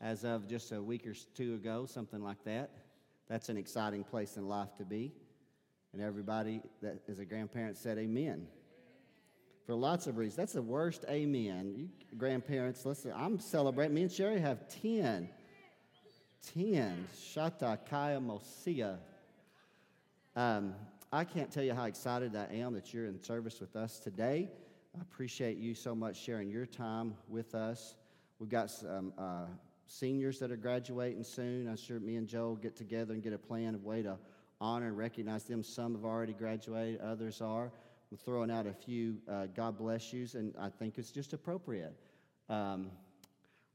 as of just a week or two ago, something like that. That's an exciting place in life to be. And everybody that is a grandparent said amen. For lots of reasons. That's the worst amen. You grandparents, listen, I'm celebrating. Me and Sherry have 10. 10. Shata Kaya Mosia. Um, I can't tell you how excited I am that you're in service with us today. I appreciate you so much sharing your time with us. We've got some uh, seniors that are graduating soon. I'm sure me and Joe get together and get a plan of way to honor and recognize them. Some have already graduated, others are. I'm throwing out a few uh, God bless yous, and I think it's just appropriate. Um,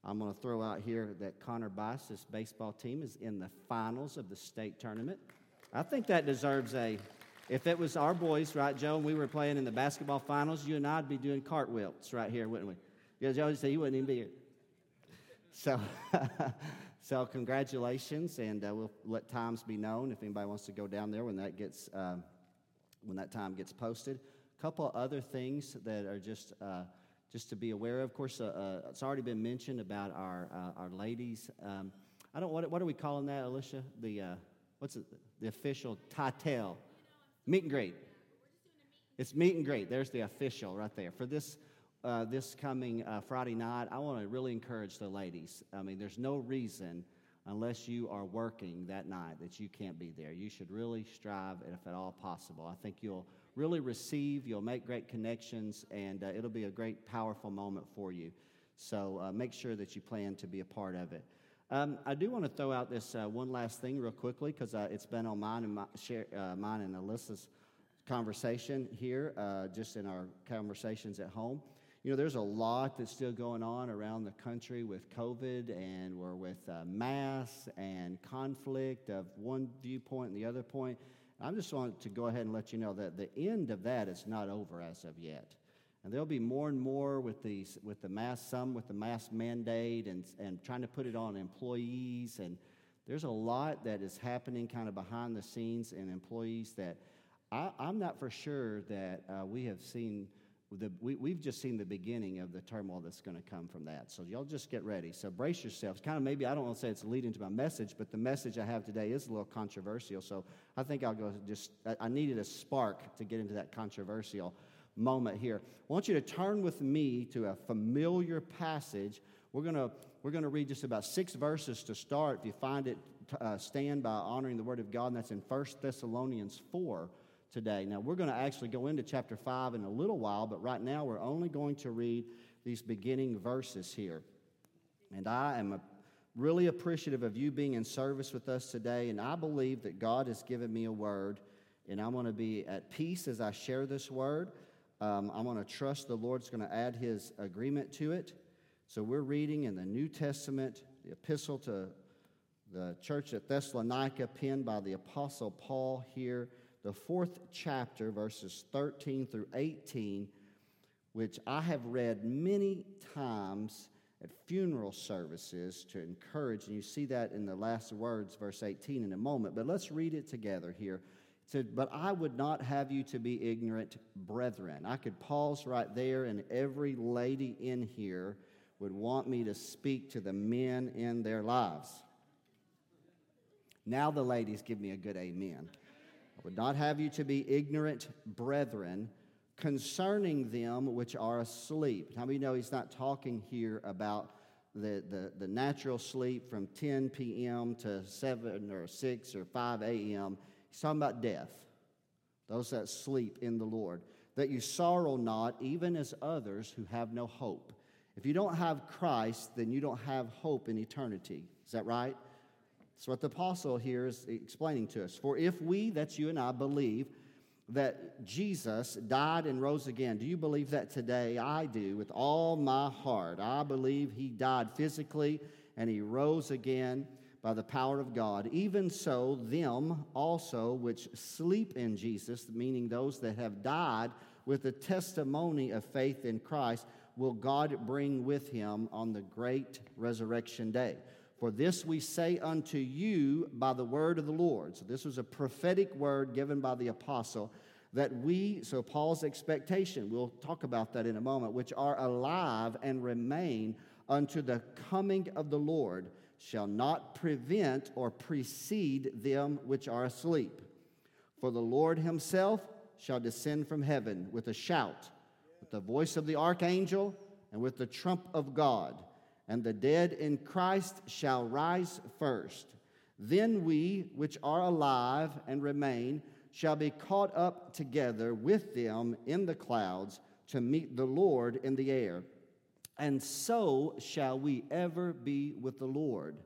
I'm going to throw out here that Connor Bice's baseball team is in the finals of the state tournament. I think that deserves a. If it was our boys, right, Joe, and we were playing in the basketball finals, you and I'd be doing cartwheels right here, wouldn't we? Yeah, Joe say you wouldn't even be here. So, so congratulations, and uh, we'll let times be known if anybody wants to go down there when that gets um, when that time gets posted. A couple other things that are just uh, just to be aware of. Of course, uh, uh it's already been mentioned about our uh, our ladies. Um, I don't what what are we calling that, Alicia? The uh, what's it, the official title? Meet and greet. It's meet and greet. There's the official right there for this uh, this coming uh, Friday night, I want to really encourage the ladies. I mean, there's no reason, unless you are working that night, that you can't be there. You should really strive, if at all possible. I think you'll really receive, you'll make great connections, and uh, it'll be a great, powerful moment for you. So uh, make sure that you plan to be a part of it. Um, I do want to throw out this uh, one last thing real quickly because uh, it's been on mine and my, share, mine and Alyssa's conversation here, just in our conversations at home you know, there's a lot that's still going on around the country with COVID and we're with uh, mass and conflict of one viewpoint and the other point. I just want to go ahead and let you know that the end of that is not over as of yet. And there'll be more and more with these, with the mass, some with the mask mandate and, and trying to put it on employees. And there's a lot that is happening kind of behind the scenes in employees that I, am not for sure that uh, we have seen the, we, we've just seen the beginning of the turmoil that's going to come from that. So y'all just get ready. So brace yourselves. Kind of maybe I don't want to say it's leading to my message, but the message I have today is a little controversial. So I think I'll go just. I needed a spark to get into that controversial moment here. I want you to turn with me to a familiar passage. We're going to we're going to read just about six verses to start. If you find it, uh, stand by honoring the Word of God, and that's in 1 Thessalonians 4 today. Now, we're going to actually go into chapter 5 in a little while, but right now we're only going to read these beginning verses here. And I am really appreciative of you being in service with us today, and I believe that God has given me a word, and I'm going to be at peace as I share this word. Um, I'm going to trust the Lord's going to add his agreement to it. So we're reading in the New Testament, the epistle to the church at Thessalonica, penned by the Apostle Paul here the fourth chapter, verses 13 through 18, which I have read many times at funeral services to encourage. And you see that in the last words, verse 18, in a moment. But let's read it together here. It said, But I would not have you to be ignorant, brethren. I could pause right there, and every lady in here would want me to speak to the men in their lives. Now the ladies give me a good amen would not have you to be ignorant, brethren, concerning them which are asleep. How many know he's not talking here about the, the, the natural sleep from 10 p.m. to 7 or 6 or 5 a.m.? He's talking about death, those that sleep in the Lord. That you sorrow not, even as others who have no hope. If you don't have Christ, then you don't have hope in eternity. Is that right? That's what the apostle here is explaining to us. For if we, that's you and I, believe that Jesus died and rose again, do you believe that today? I do with all my heart. I believe he died physically and he rose again by the power of God. Even so, them also which sleep in Jesus, meaning those that have died with the testimony of faith in Christ, will God bring with him on the great resurrection day. For this we say unto you by the word of the Lord. So this was a prophetic word given by the apostle that we, so Paul's expectation, we'll talk about that in a moment, which are alive and remain unto the coming of the Lord shall not prevent or precede them which are asleep. For the Lord himself shall descend from heaven with a shout, with the voice of the archangel, and with the trump of God, and the dead in Christ shall rise first. Then we, which are alive and remain, shall be caught up together with them in the clouds to meet the Lord in the air. And so shall we ever be with the Lord.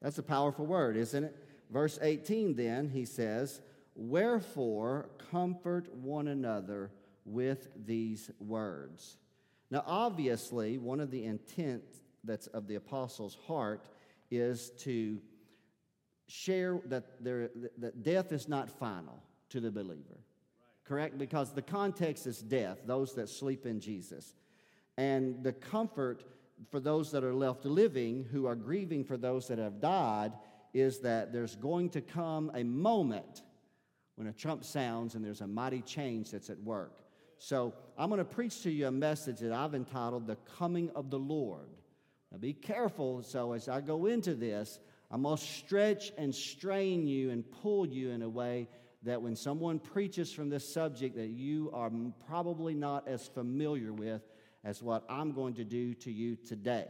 That's a powerful word, isn't it? Verse 18, then, he says, Wherefore comfort one another with these words. Now, obviously, one of the intent that's of the apostle's heart is to share that, there, that death is not final to the believer. Correct? Because the context is death, those that sleep in Jesus. And the comfort for those that are left living who are grieving for those that have died is that there's going to come a moment when a trump sounds and there's a mighty change that's at work. So I'm going to preach to you a message that I've entitled The Coming of the Lord. Now be careful. So as I go into this, going to stretch and strain you and pull you in a way that when someone preaches from this subject that you are probably not as familiar with as what I'm going to do to you today.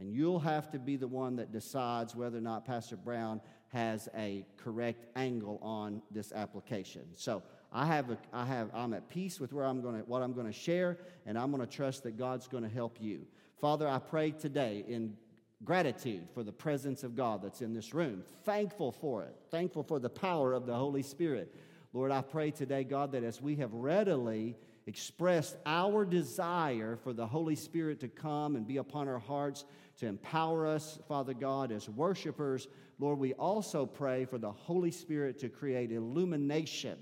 And you'll have to be the one that decides whether or not Pastor Brown has a correct angle on this application. So I have, a, I have, I'm at peace with where I'm going to, what I'm going to share, and I'm going to trust that God's going to help you. Father, I pray today in gratitude for the presence of God that's in this room. Thankful for it. Thankful for the power of the Holy Spirit. Lord, I pray today, God, that as we have readily expressed our desire for the Holy Spirit to come and be upon our hearts to empower us, Father God, as worshipers, Lord, we also pray for the Holy Spirit to create illumination,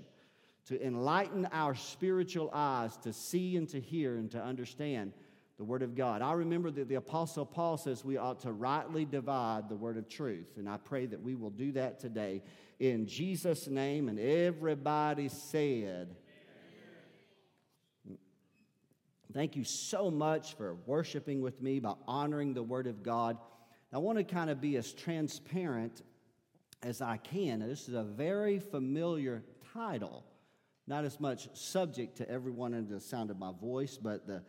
to enlighten our spiritual eyes to see and to hear and to understand the Word of God. I remember that the Apostle Paul says we ought to rightly divide the Word of truth, and I pray that we will do that today in Jesus' name. And everybody said. Thank you so much for worshiping with me by honoring the Word of God. I want to kind of be as transparent as I can. This is a very familiar title, not as much subject to everyone under the sound of my voice, but the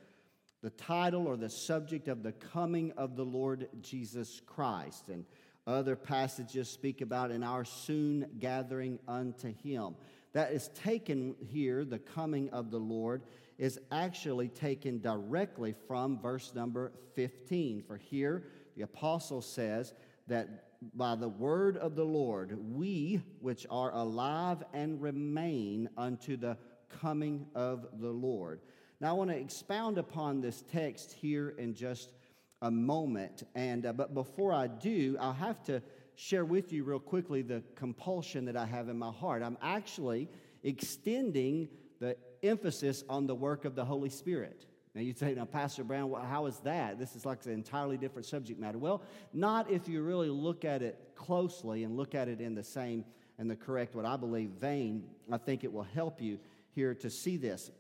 the title or the subject of the coming of the Lord Jesus Christ. And other passages speak about in our soon gathering unto him. That is taken here, the coming of the Lord, is actually taken directly from verse number 15. For here, the apostle says that by the word of the Lord, we which are alive and remain unto the coming of the Lord. Now, I want to expound upon this text here in just a moment. And, uh, but before I do, I'll have to share with you real quickly the compulsion that I have in my heart. I'm actually extending the emphasis on the work of the Holy Spirit. Now, you'd say, now, Pastor Brown, how is that? This is like an entirely different subject matter. Well, not if you really look at it closely and look at it in the same and the correct, what I believe, vein. I think it will help you here to see this.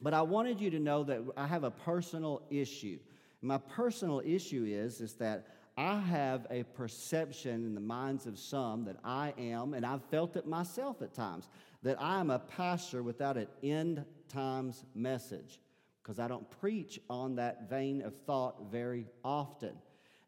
But I wanted you to know that I have a personal issue. My personal issue is, is that I have a perception in the minds of some that I am, and I've felt it myself at times, that I am a pastor without an end times message because I don't preach on that vein of thought very often.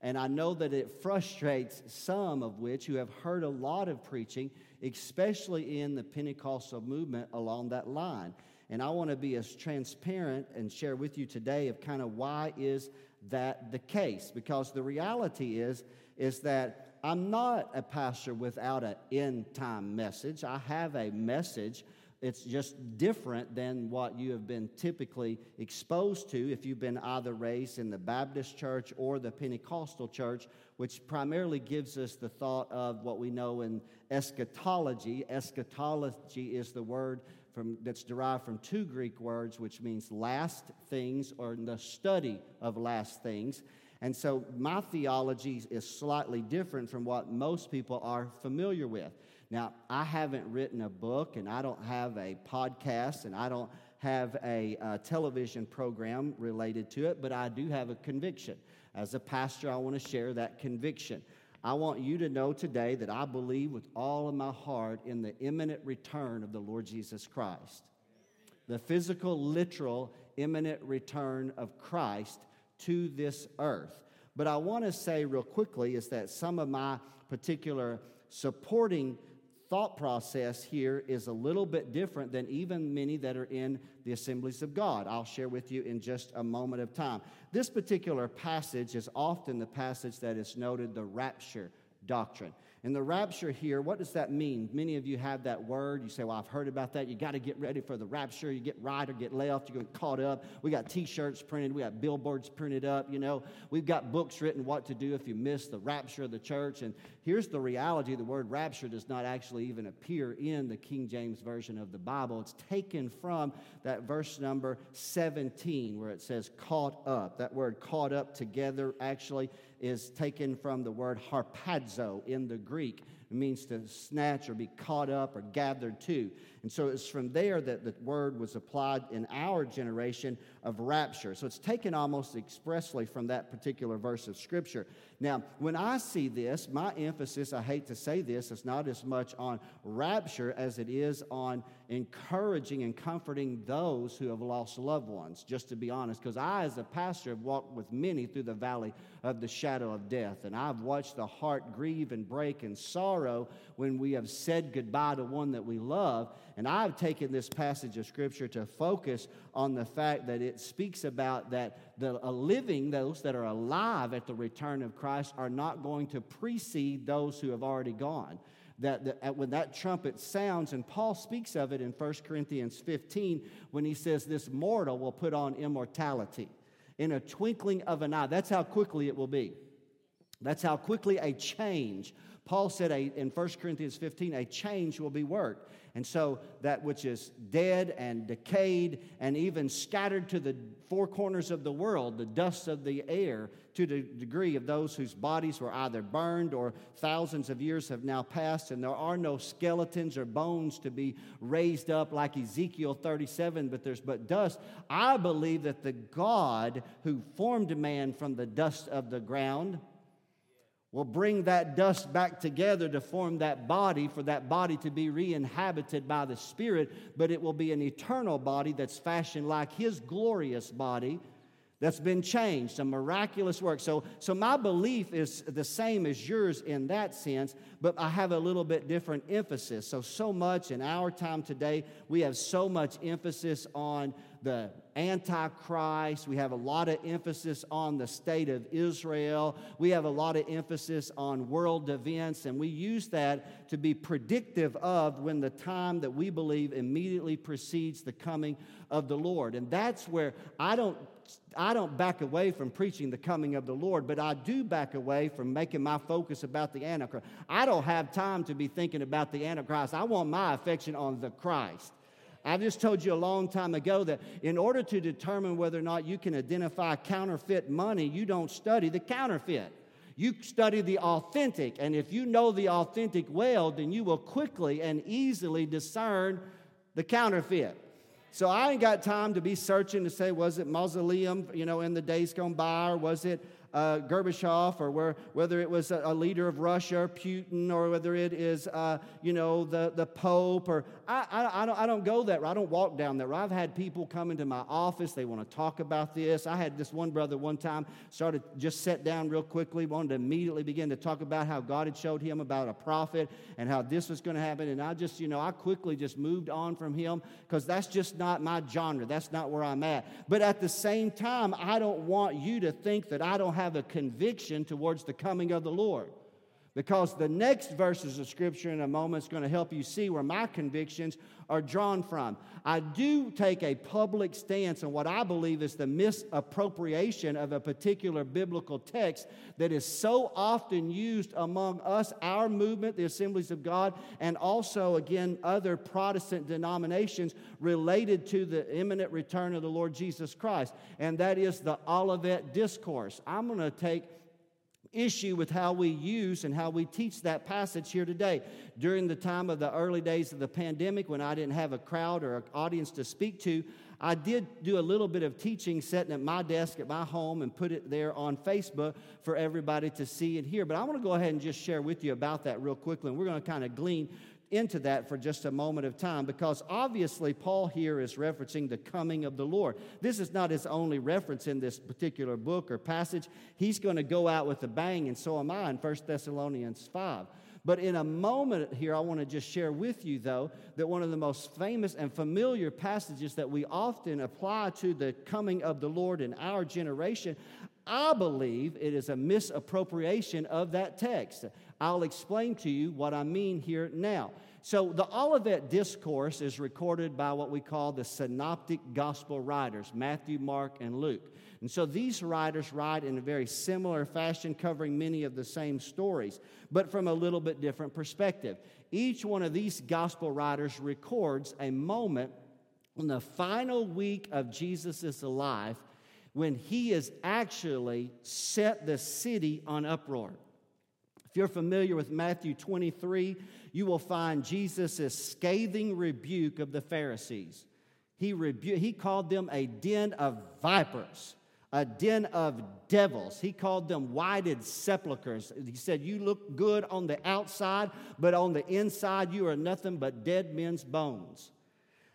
And I know that it frustrates some of which who have heard a lot of preaching, especially in the Pentecostal movement along that line. And I want to be as transparent and share with you today of kind of why is that the case? Because the reality is, is that I'm not a pastor without an end time message. I have a message. It's just different than what you have been typically exposed to if you've been either raised in the Baptist church or the Pentecostal church, which primarily gives us the thought of what we know in eschatology. Eschatology is the word from, that's derived from two Greek words, which means last things or the study of last things. And so my theology is slightly different from what most people are familiar with. Now, I haven't written a book and I don't have a podcast and I don't have a, a television program related to it, but I do have a conviction. As a pastor, I want to share that conviction. I want you to know today that I believe with all of my heart in the imminent return of the Lord Jesus Christ. The physical, literal, imminent return of Christ to this earth. But I want to say real quickly is that some of my particular supporting thought process here is a little bit different than even many that are in the assemblies of God. I'll share with you in just a moment of time. This particular passage is often the passage that is noted the rapture doctrine. And the rapture here, what does that mean? Many of you have that word. You say, Well, I've heard about that. You got to get ready for the rapture. You get right or get left. You're get caught up. We got t shirts printed. We got billboards printed up. You know, we've got books written what to do if you miss the rapture of the church. And here's the reality the word rapture does not actually even appear in the King James Version of the Bible. It's taken from that verse number 17 where it says caught up. That word caught up together actually is taken from the word harpazo in the Greek. It means to snatch or be caught up or gathered to. And so it's from there that the word was applied in our generation of rapture. So it's taken almost expressly from that particular verse of Scripture. Now, when I see this, my emphasis, I hate to say this, is not as much on rapture as it is on encouraging and comforting those who have lost loved ones, just to be honest. Because I, as a pastor, have walked with many through the valley of the shadow of death. And I've watched the heart grieve and break in sorrow when we have said goodbye to one that we love. And I've taken this passage of Scripture to focus on the fact that it speaks about that the living, those that are alive at the return of Christ, are not going to precede those who have already gone. That, that when that trumpet sounds, and Paul speaks of it in 1 Corinthians 15 when he says, This mortal will put on immortality in a twinkling of an eye. That's how quickly it will be. That's how quickly a change. Paul said a, in 1 Corinthians 15, a change will be worked. And so that which is dead and decayed and even scattered to the four corners of the world, the dust of the air, to the degree of those whose bodies were either burned or thousands of years have now passed, and there are no skeletons or bones to be raised up like Ezekiel 37, but there's but dust. I believe that the God who formed man from the dust of the ground, will bring that dust back together to form that body, for that body to be re inhabited by the Spirit, but it will be an eternal body that's fashioned like His glorious body that's been changed, a miraculous work. So, so my belief is the same as yours in that sense, but I have a little bit different emphasis. So, so much in our time today, we have so much emphasis on the Antichrist. We have a lot of emphasis on the state of Israel. We have a lot of emphasis on world events, and we use that to be predictive of when the time that we believe immediately precedes the coming of the Lord. And that's where I don't I don't back away from preaching the coming of the Lord, but I do back away from making my focus about the Antichrist. I don't have time to be thinking about the Antichrist. I want my affection on the Christ. I've just told you a long time ago that in order to determine whether or not you can identify counterfeit money, you don't study the counterfeit. You study the authentic. And if you know the authentic well, then you will quickly and easily discern the counterfeit. So I ain't got time to be searching to say, was it Mussolini, you know, in the days gone by, or was it uh, Gorbachev, or where, whether it was a, a, leader of Russia, Putin, or whether it is, uh, you know, the, the Pope, or I, I, I, don't, I don't go that route. I don't walk down that route. I've had people come into my office. They want to talk about this. I had this one brother one time started just sat down real quickly, wanted to immediately begin to talk about how God had showed him about a prophet and how this was going to happen. And I just, you know, I quickly just moved on from him because that's just not my genre. That's not where I'm at. But at the same time, I don't want you to think that I don't have a conviction towards the coming of the Lord. Because the next verses of Scripture in a moment is going to help you see where my convictions are drawn from. I do take a public stance on what I believe is the misappropriation of a particular biblical text that is so often used among us, our movement, the Assemblies of God, and also, again, other Protestant denominations related to the imminent return of the Lord Jesus Christ. And that is the Olivet Discourse. I'm going to take issue with how we use and how we teach that passage here today. During the time of the early days of the pandemic, when I didn't have a crowd or an audience to speak to, I did do a little bit of teaching sitting at my desk at my home and put it there on Facebook for everybody to see and hear. But I want to go ahead and just share with you about that real quickly. And we're going to kind of glean into that for just a moment of time because obviously Paul here is referencing the coming of the Lord. This is not his only reference in this particular book or passage. He's going to go out with a bang, and so am I in 1 Thessalonians 5. But in a moment here, I want to just share with you, though, that one of the most famous and familiar passages that we often apply to the coming of the Lord in our generation, I believe it is a misappropriation of that text. I'll explain to you what I mean here now. So, the Olivet Discourse is recorded by what we call the synoptic gospel writers Matthew, Mark, and Luke. And so these writers write in a very similar fashion, covering many of the same stories, but from a little bit different perspective. Each one of these gospel writers records a moment in the final week of Jesus' life when he has actually set the city on uproar. You're familiar with Matthew 23, you will find Jesus' scathing rebuke of the Pharisees. He, rebu- he called them a den of vipers a den of devils. He called them whited sepulchres. He said, You look good on the outside, but on the inside, you are nothing but dead men's bones.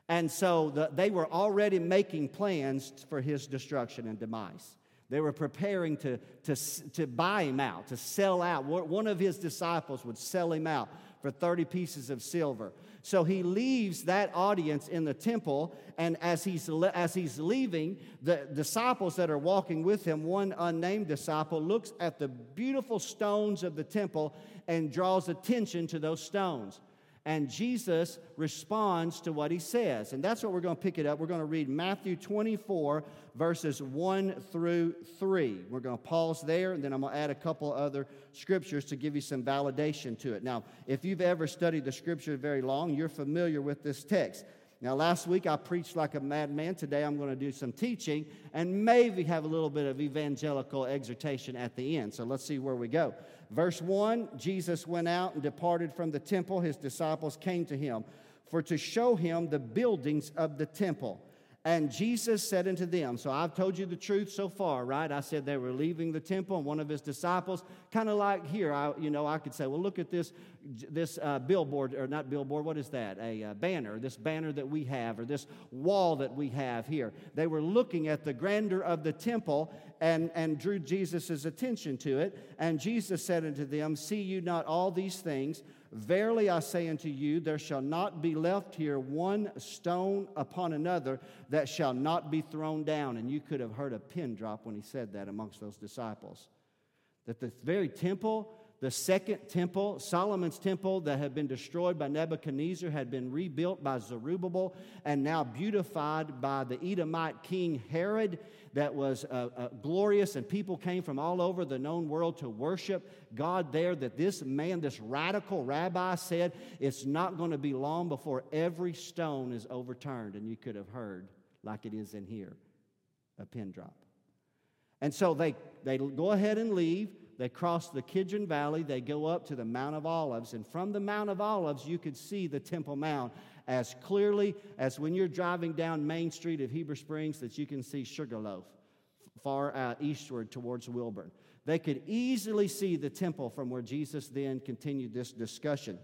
And so the, they were already making plans for his destruction and demise. They were preparing to, to, to buy him out, to sell out. One of his disciples would sell him out for 30 pieces of silver. So he leaves that audience in the temple, and as he's, as he's leaving, the disciples that are walking with him, one unnamed disciple, looks at the beautiful stones of the temple and draws attention to those stones. And Jesus responds to what he says. And that's what we're going to pick it up. We're going to read Matthew 24, verses 1 through 3. We're going to pause there, and then I'm going to add a couple other scriptures to give you some validation to it. Now, if you've ever studied the scripture very long, you're familiar with this text. Now, last week I preached like a madman. Today I'm going to do some teaching and maybe have a little bit of evangelical exhortation at the end. So let's see where we go. Verse 1 Jesus went out and departed from the temple. His disciples came to him for to show him the buildings of the temple. And Jesus said unto them, So I've told you the truth so far, right? I said they were leaving the temple, and one of his disciples, kind of like here, I, you know, I could say, Well, look at this, this uh, billboard, or not billboard, what is that? A uh, banner, this banner that we have, or this wall that we have here. They were looking at the grandeur of the temple and, and drew Jesus' attention to it. And Jesus said unto them, See you not all these things? Verily I say unto you, there shall not be left here one stone upon another that shall not be thrown down. And you could have heard a pin drop when he said that amongst those disciples. That the very temple the second temple, Solomon's temple that had been destroyed by Nebuchadnezzar, had been rebuilt by Zerubbabel and now beautified by the Edomite king Herod. That was uh, uh, glorious, and people came from all over the known world to worship God there. That this man, this radical rabbi, said it's not going to be long before every stone is overturned. And you could have heard, like it is in here, a pin drop. And so they, they go ahead and leave. They cross the Kidron Valley. They go up to the Mount of Olives. And from the Mount of Olives, you could see the Temple Mount as clearly as when you're driving down Main Street of Heber Springs that you can see Sugarloaf far out eastward towards Wilburn. They could easily see the temple from where Jesus then continued this discussion.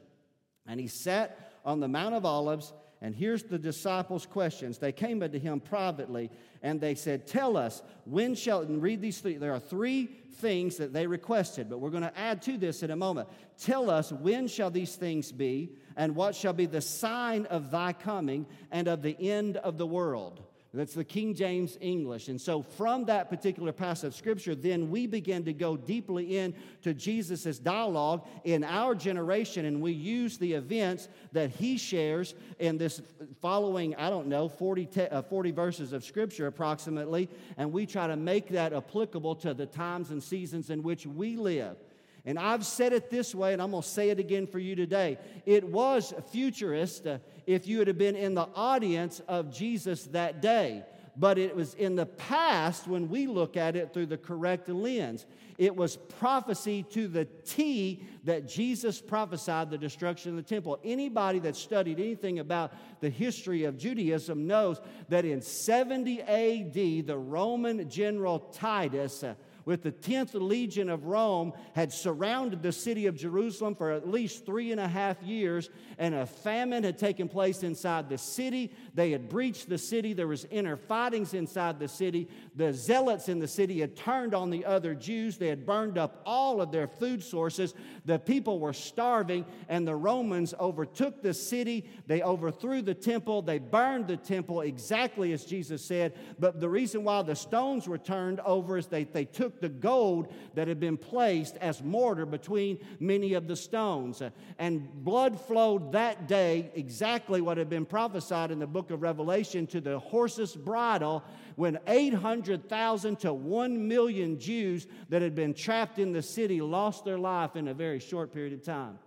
And he sat on the Mount of Olives and here's the disciples' questions. They came unto him privately and they said, Tell us, when shall, and read these three. There are three things that they requested, but we're going to add to this in a moment. Tell us, when shall these things be, and what shall be the sign of thy coming and of the end of the world? That's the King James English. And so, from that particular passage of Scripture, then we begin to go deeply into Jesus' dialogue in our generation, and we use the events that he shares in this following, I don't know, 40, te- uh, 40 verses of Scripture approximately, and we try to make that applicable to the times and seasons in which we live. And I've said it this way, and I'm going to say it again for you today. It was futurist uh, if you would have been in the audience of Jesus that day. but it was in the past when we look at it through the correct lens. It was prophecy to the T that Jesus prophesied the destruction of the temple. Anybody that studied anything about the history of Judaism knows that in 70 AD, the Roman general Titus with the 10th Legion of Rome had surrounded the city of Jerusalem for at least three and a half years, and a famine had taken place inside the city. They had breached the city. There was inner fightings inside the city. The zealots in the city had turned on the other Jews. They had burned up all of their food sources. The people were starving, and the Romans overtook the city. They overthrew the temple. They burned the temple exactly as Jesus said. But the reason why the stones were turned over is they, they took the gold that had been placed as mortar between many of the stones. And blood flowed that day, exactly what had been prophesied in the book of Revelation, to the horse's bridle when 800,000 to 1 million Jews that had been trapped in the city lost their life in a very short period of time.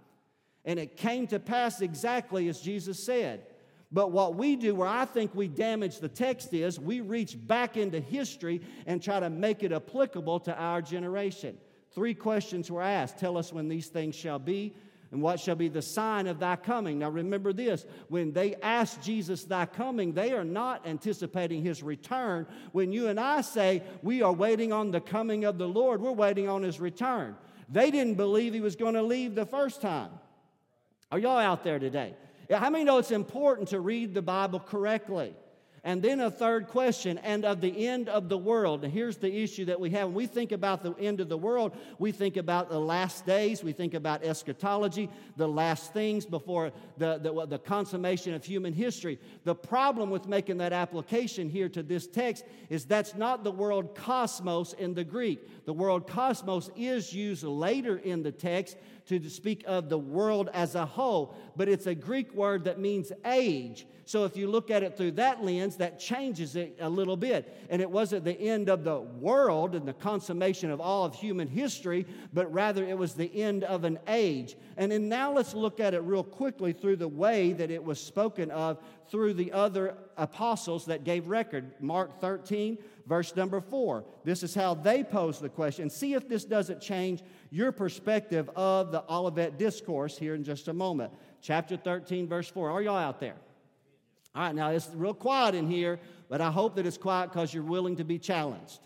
And it came to pass exactly as Jesus said. But what we do, where I think we damage the text, is we reach back into history and try to make it applicable to our generation. Three questions were asked Tell us when these things shall be, and what shall be the sign of thy coming. Now remember this when they ask Jesus thy coming, they are not anticipating his return. When you and I say we are waiting on the coming of the Lord, we're waiting on his return. They didn't believe he was going to leave the first time. Are y'all out there today? How many know it's important to read the Bible correctly? And then a third question, and of the end of the world. Here's the issue that we have. When we think about the end of the world, we think about the last days, we think about eschatology, the last things before the, the, the consummation of human history. The problem with making that application here to this text is that's not the word cosmos in the Greek. The word cosmos is used later in the text to speak of the world as a whole, but it's a Greek word that means age. So if you look at it through that lens, that changes it a little bit. And it wasn't the end of the world and the consummation of all of human history, but rather it was the end of an age. And then now let's look at it real quickly through the way that it was spoken of through the other apostles that gave record. Mark 13, verse number 4. This is how they pose the question. See if this doesn't change your perspective of the Olivet Discourse here in just a moment. Chapter 13, verse 4. Are y'all out there? All right, now it's real quiet in here, but I hope that it's quiet because you're willing to be challenged.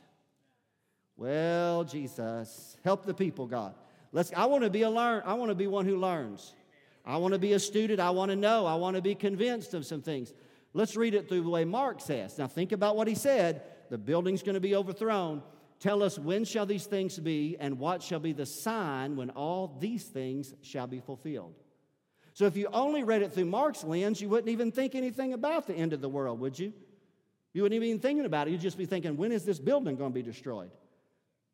Well, Jesus, help the people, God. Let's, I want to be a learn. I want to be one who learns. I want to be a student. I want to know. I want to be convinced of some things. Let's read it through the way Mark says. Now, think about what he said. The building's going to be overthrown. Tell us when shall these things be, and what shall be the sign when all these things shall be fulfilled. So if you only read it through Mark's lens, you wouldn't even think anything about the end of the world, would you? You wouldn't even be thinking about it. You'd just be thinking, when is this building going to be destroyed?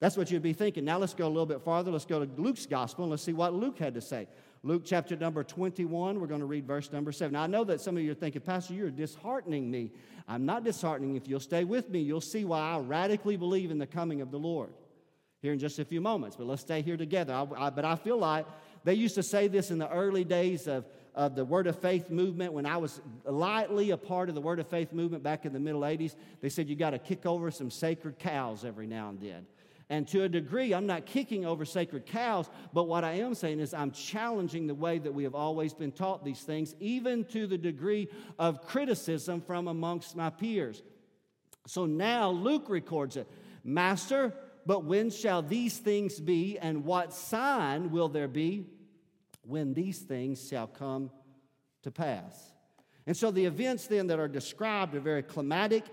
That's what you'd be thinking. Now let's go a little bit farther. Let's go to Luke's gospel and let's see what Luke had to say. Luke chapter number 21, we're going to read verse number 7. Now, I know that some of you are thinking, Pastor, you're disheartening me. I'm not disheartening. If you'll stay with me, you'll see why I radically believe in the coming of the Lord here in just a few moments. But let's stay here together. I, I, but I feel like they used to say this in the early days of, of the Word of Faith movement when I was lightly a part of the Word of Faith movement back in the middle 80s. They said you got to kick over some sacred cows every now and then. And to a degree, I'm not kicking over sacred cows, but what I am saying is I'm challenging the way that we have always been taught these things, even to the degree of criticism from amongst my peers. So now Luke records it Master, but when shall these things be, and what sign will there be when these things shall come to pass? And so the events then that are described are very climatic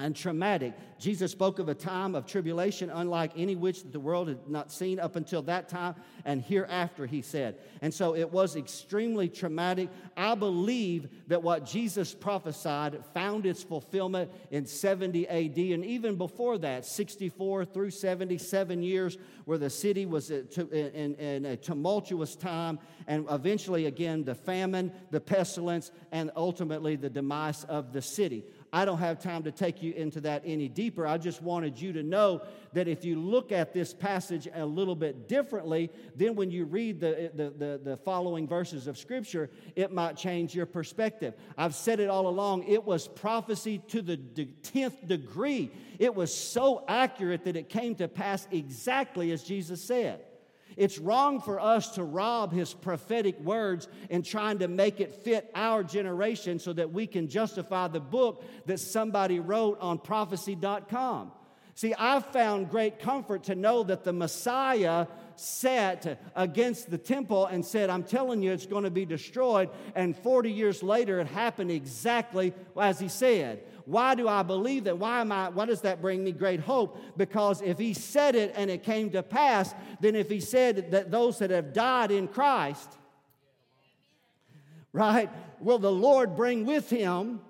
and traumatic. Jesus spoke of a time of tribulation unlike any which the world had not seen up until that time and hereafter, he said. And so it was extremely traumatic. I believe that what Jesus prophesied found its fulfillment in 70 AD and even before that, 64 through 77 years, where the city was in, a tumultuous time, and eventually, again, the famine, the pestilence, and ultimately the demise of the city. I don't have time to take you into that any deeper. I just wanted you to know that if you look at this passage a little bit differently, then when you read the, eh, the, the, the, following verses of Scripture, it might change your perspective. I've said it all along, it was prophecy to the 10th degree. It was so accurate that it came to pass exactly as Jesus said. It's wrong for us to rob his prophetic words and trying to make it fit our generation so that we can justify the book that somebody wrote on prophecy.com. See, I've found great comfort to know that the Messiah sat against the temple and said, I'm telling you, it's going to be destroyed. And 40 years later, it happened exactly as he said. Why do I believe that? Why am I, why does that bring me great hope? Because if he said it and it came to pass, then if he said that those that have died in Christ, right, will the Lord bring with him,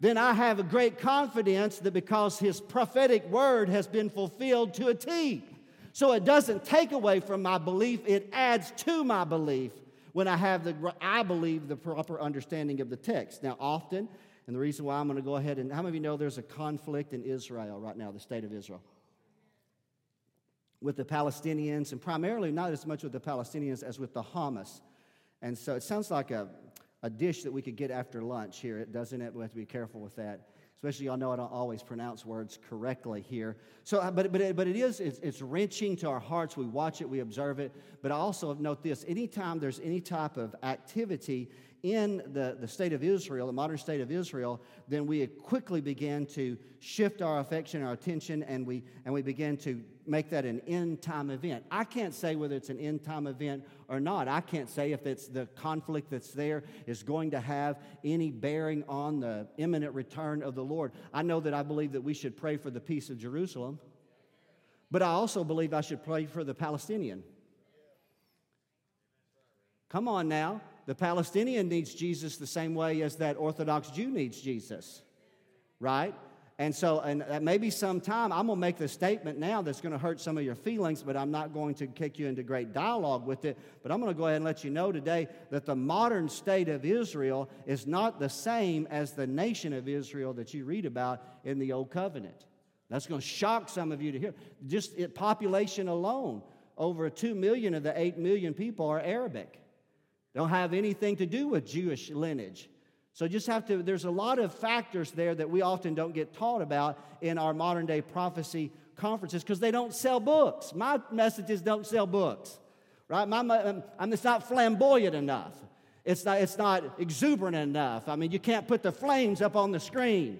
then I have a great confidence that because his prophetic word has been fulfilled to a T. So it doesn't take away from my belief, it adds to my belief when I have the, I believe, the proper understanding of the text. Now, often and the reason why I'm going to go ahead and, how many of you know there's a conflict in Israel right now, the state of Israel? With the Palestinians, and primarily not as much with the Palestinians as with the Hamas. And so it sounds like a, a dish that we could get after lunch here, doesn't it? We have to be careful with that. Especially, y'all know I don't always pronounce words correctly here. So, uh, but, but, it, but it is, it's, it's wrenching to our hearts. We watch it, we observe it. But I also note this anytime there's any type of activity in the, the state of Israel, the modern state of Israel, then we quickly begin to shift our affection, our attention, and we, and we begin to make that an end time event. I can't say whether it's an end time event or not. I can't say if it's the conflict that's there is going to have any bearing on the imminent return of the Lord. I know that I believe that we should pray for the peace of Jerusalem, but I also believe I should pray for the Palestinian. Come on now the Palestinian needs Jesus the same way as that Orthodox Jew needs Jesus, right? And so, and uh, maybe sometime I'm going to make the statement now that's going to hurt some of your feelings, but I'm not going to kick you into great dialogue with it. But I'm going to go ahead and let you know today that the modern state of Israel is not the same as the nation of Israel that you read about in the Old Covenant. That's going to shock some of you to hear. Just it, population alone, over 2 million of the 8 million people are Arabic don't have anything to do with Jewish lineage. So just have to, there's a lot of factors there that we often don't get taught about in our modern day prophecy conferences because they don't sell books. My messages don't sell books, right? My, um, I'm, it's not flamboyant enough. It's not, it's not exuberant enough. I mean, you can't put the flames up on the screen,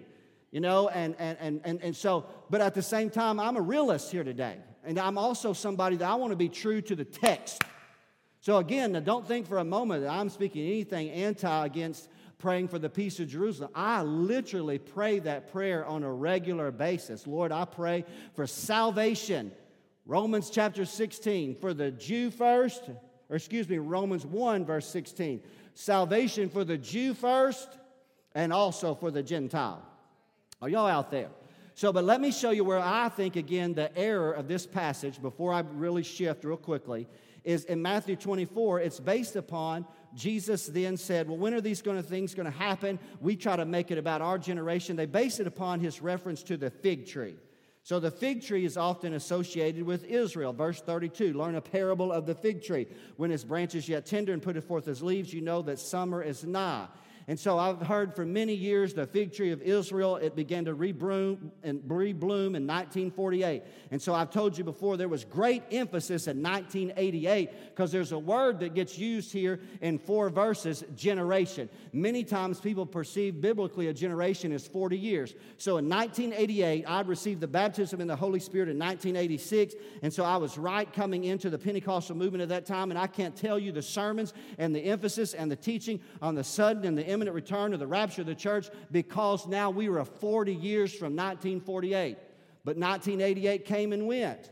you know, and, and, and, and, and so, but at the same time, I'm a realist here today. And I'm also somebody that I want to be true to the text. So again, don't think for a moment that I'm speaking anything anti against praying for the peace of Jerusalem. I literally pray that prayer on a regular basis. Lord, I pray for salvation. Romans chapter 16, for the Jew first, or excuse me, Romans 1, verse 16. Salvation for the Jew first and also for the Gentile. Are y'all out there? So, but let me show you where I think, again, the error of this passage before I really shift real quickly is in Matthew 24, it's based upon Jesus then said, Well, when are these going to, things going to happen? We try to make it about our generation. They base it upon his reference to the fig tree. So the fig tree is often associated with Israel. Verse 32 Learn a parable of the fig tree. When its branches yet tender and putteth forth his leaves, you know that summer is nigh. And so I've heard for many years the fig tree of Israel, it began to rebloom and rebloom in 1948. And so I've told you before there was great emphasis in 1988 because there's a word that gets used here in four verses, generation. Many times people perceive biblically a generation as 40 years. So in 1988, I received the baptism in the Holy Spirit in 1986. And so I was right coming into the Pentecostal movement at that time. And I can't tell you the sermons and the emphasis and the teaching on the sudden and the imminent return of the rapture of the church because now we were 40 years from 1948. But 1988 came and went.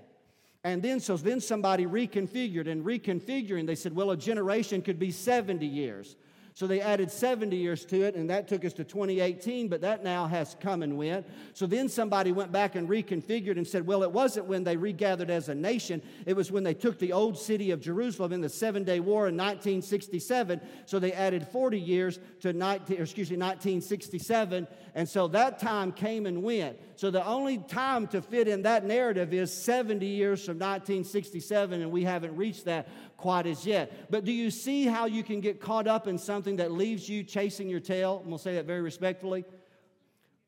And then, so then somebody reconfigured and reconfiguring. They said, well, a generation could be 70 years. So they added 70 years to it, and that took us to 2018, but that now has come and went. So then somebody went back and reconfigured and said, well, it wasn't when they regathered as a nation, it was when they took the old city of Jerusalem in the Seven Day War in 1967. So they added 40 years to 19, excuse me, 1967, and so that time came and went. So the only time to fit in that narrative is 70 years from 1967, and we haven't reached that quite as yet. But do you see how you can get caught up in something that leaves you chasing your tail? I'm going to say that very respectfully.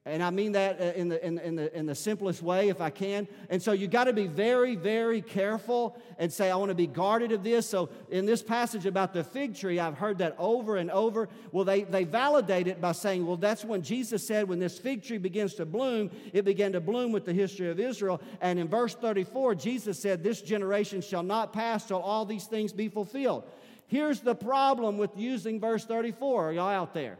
And I mean that uh, in the, in, in, the, in the simplest way, if I can. And so you got to be very, very careful and say, I want to be guarded of this. So in this passage about the fig tree, I've heard that over and over. Well, they, they validate it by saying, well, that's when Jesus said, when this fig tree begins to bloom, it began to bloom with the history of Israel. And in verse 34, Jesus said, This generation shall not pass till all these things be fulfilled. Here's the problem with using verse 34. Are y'all out there?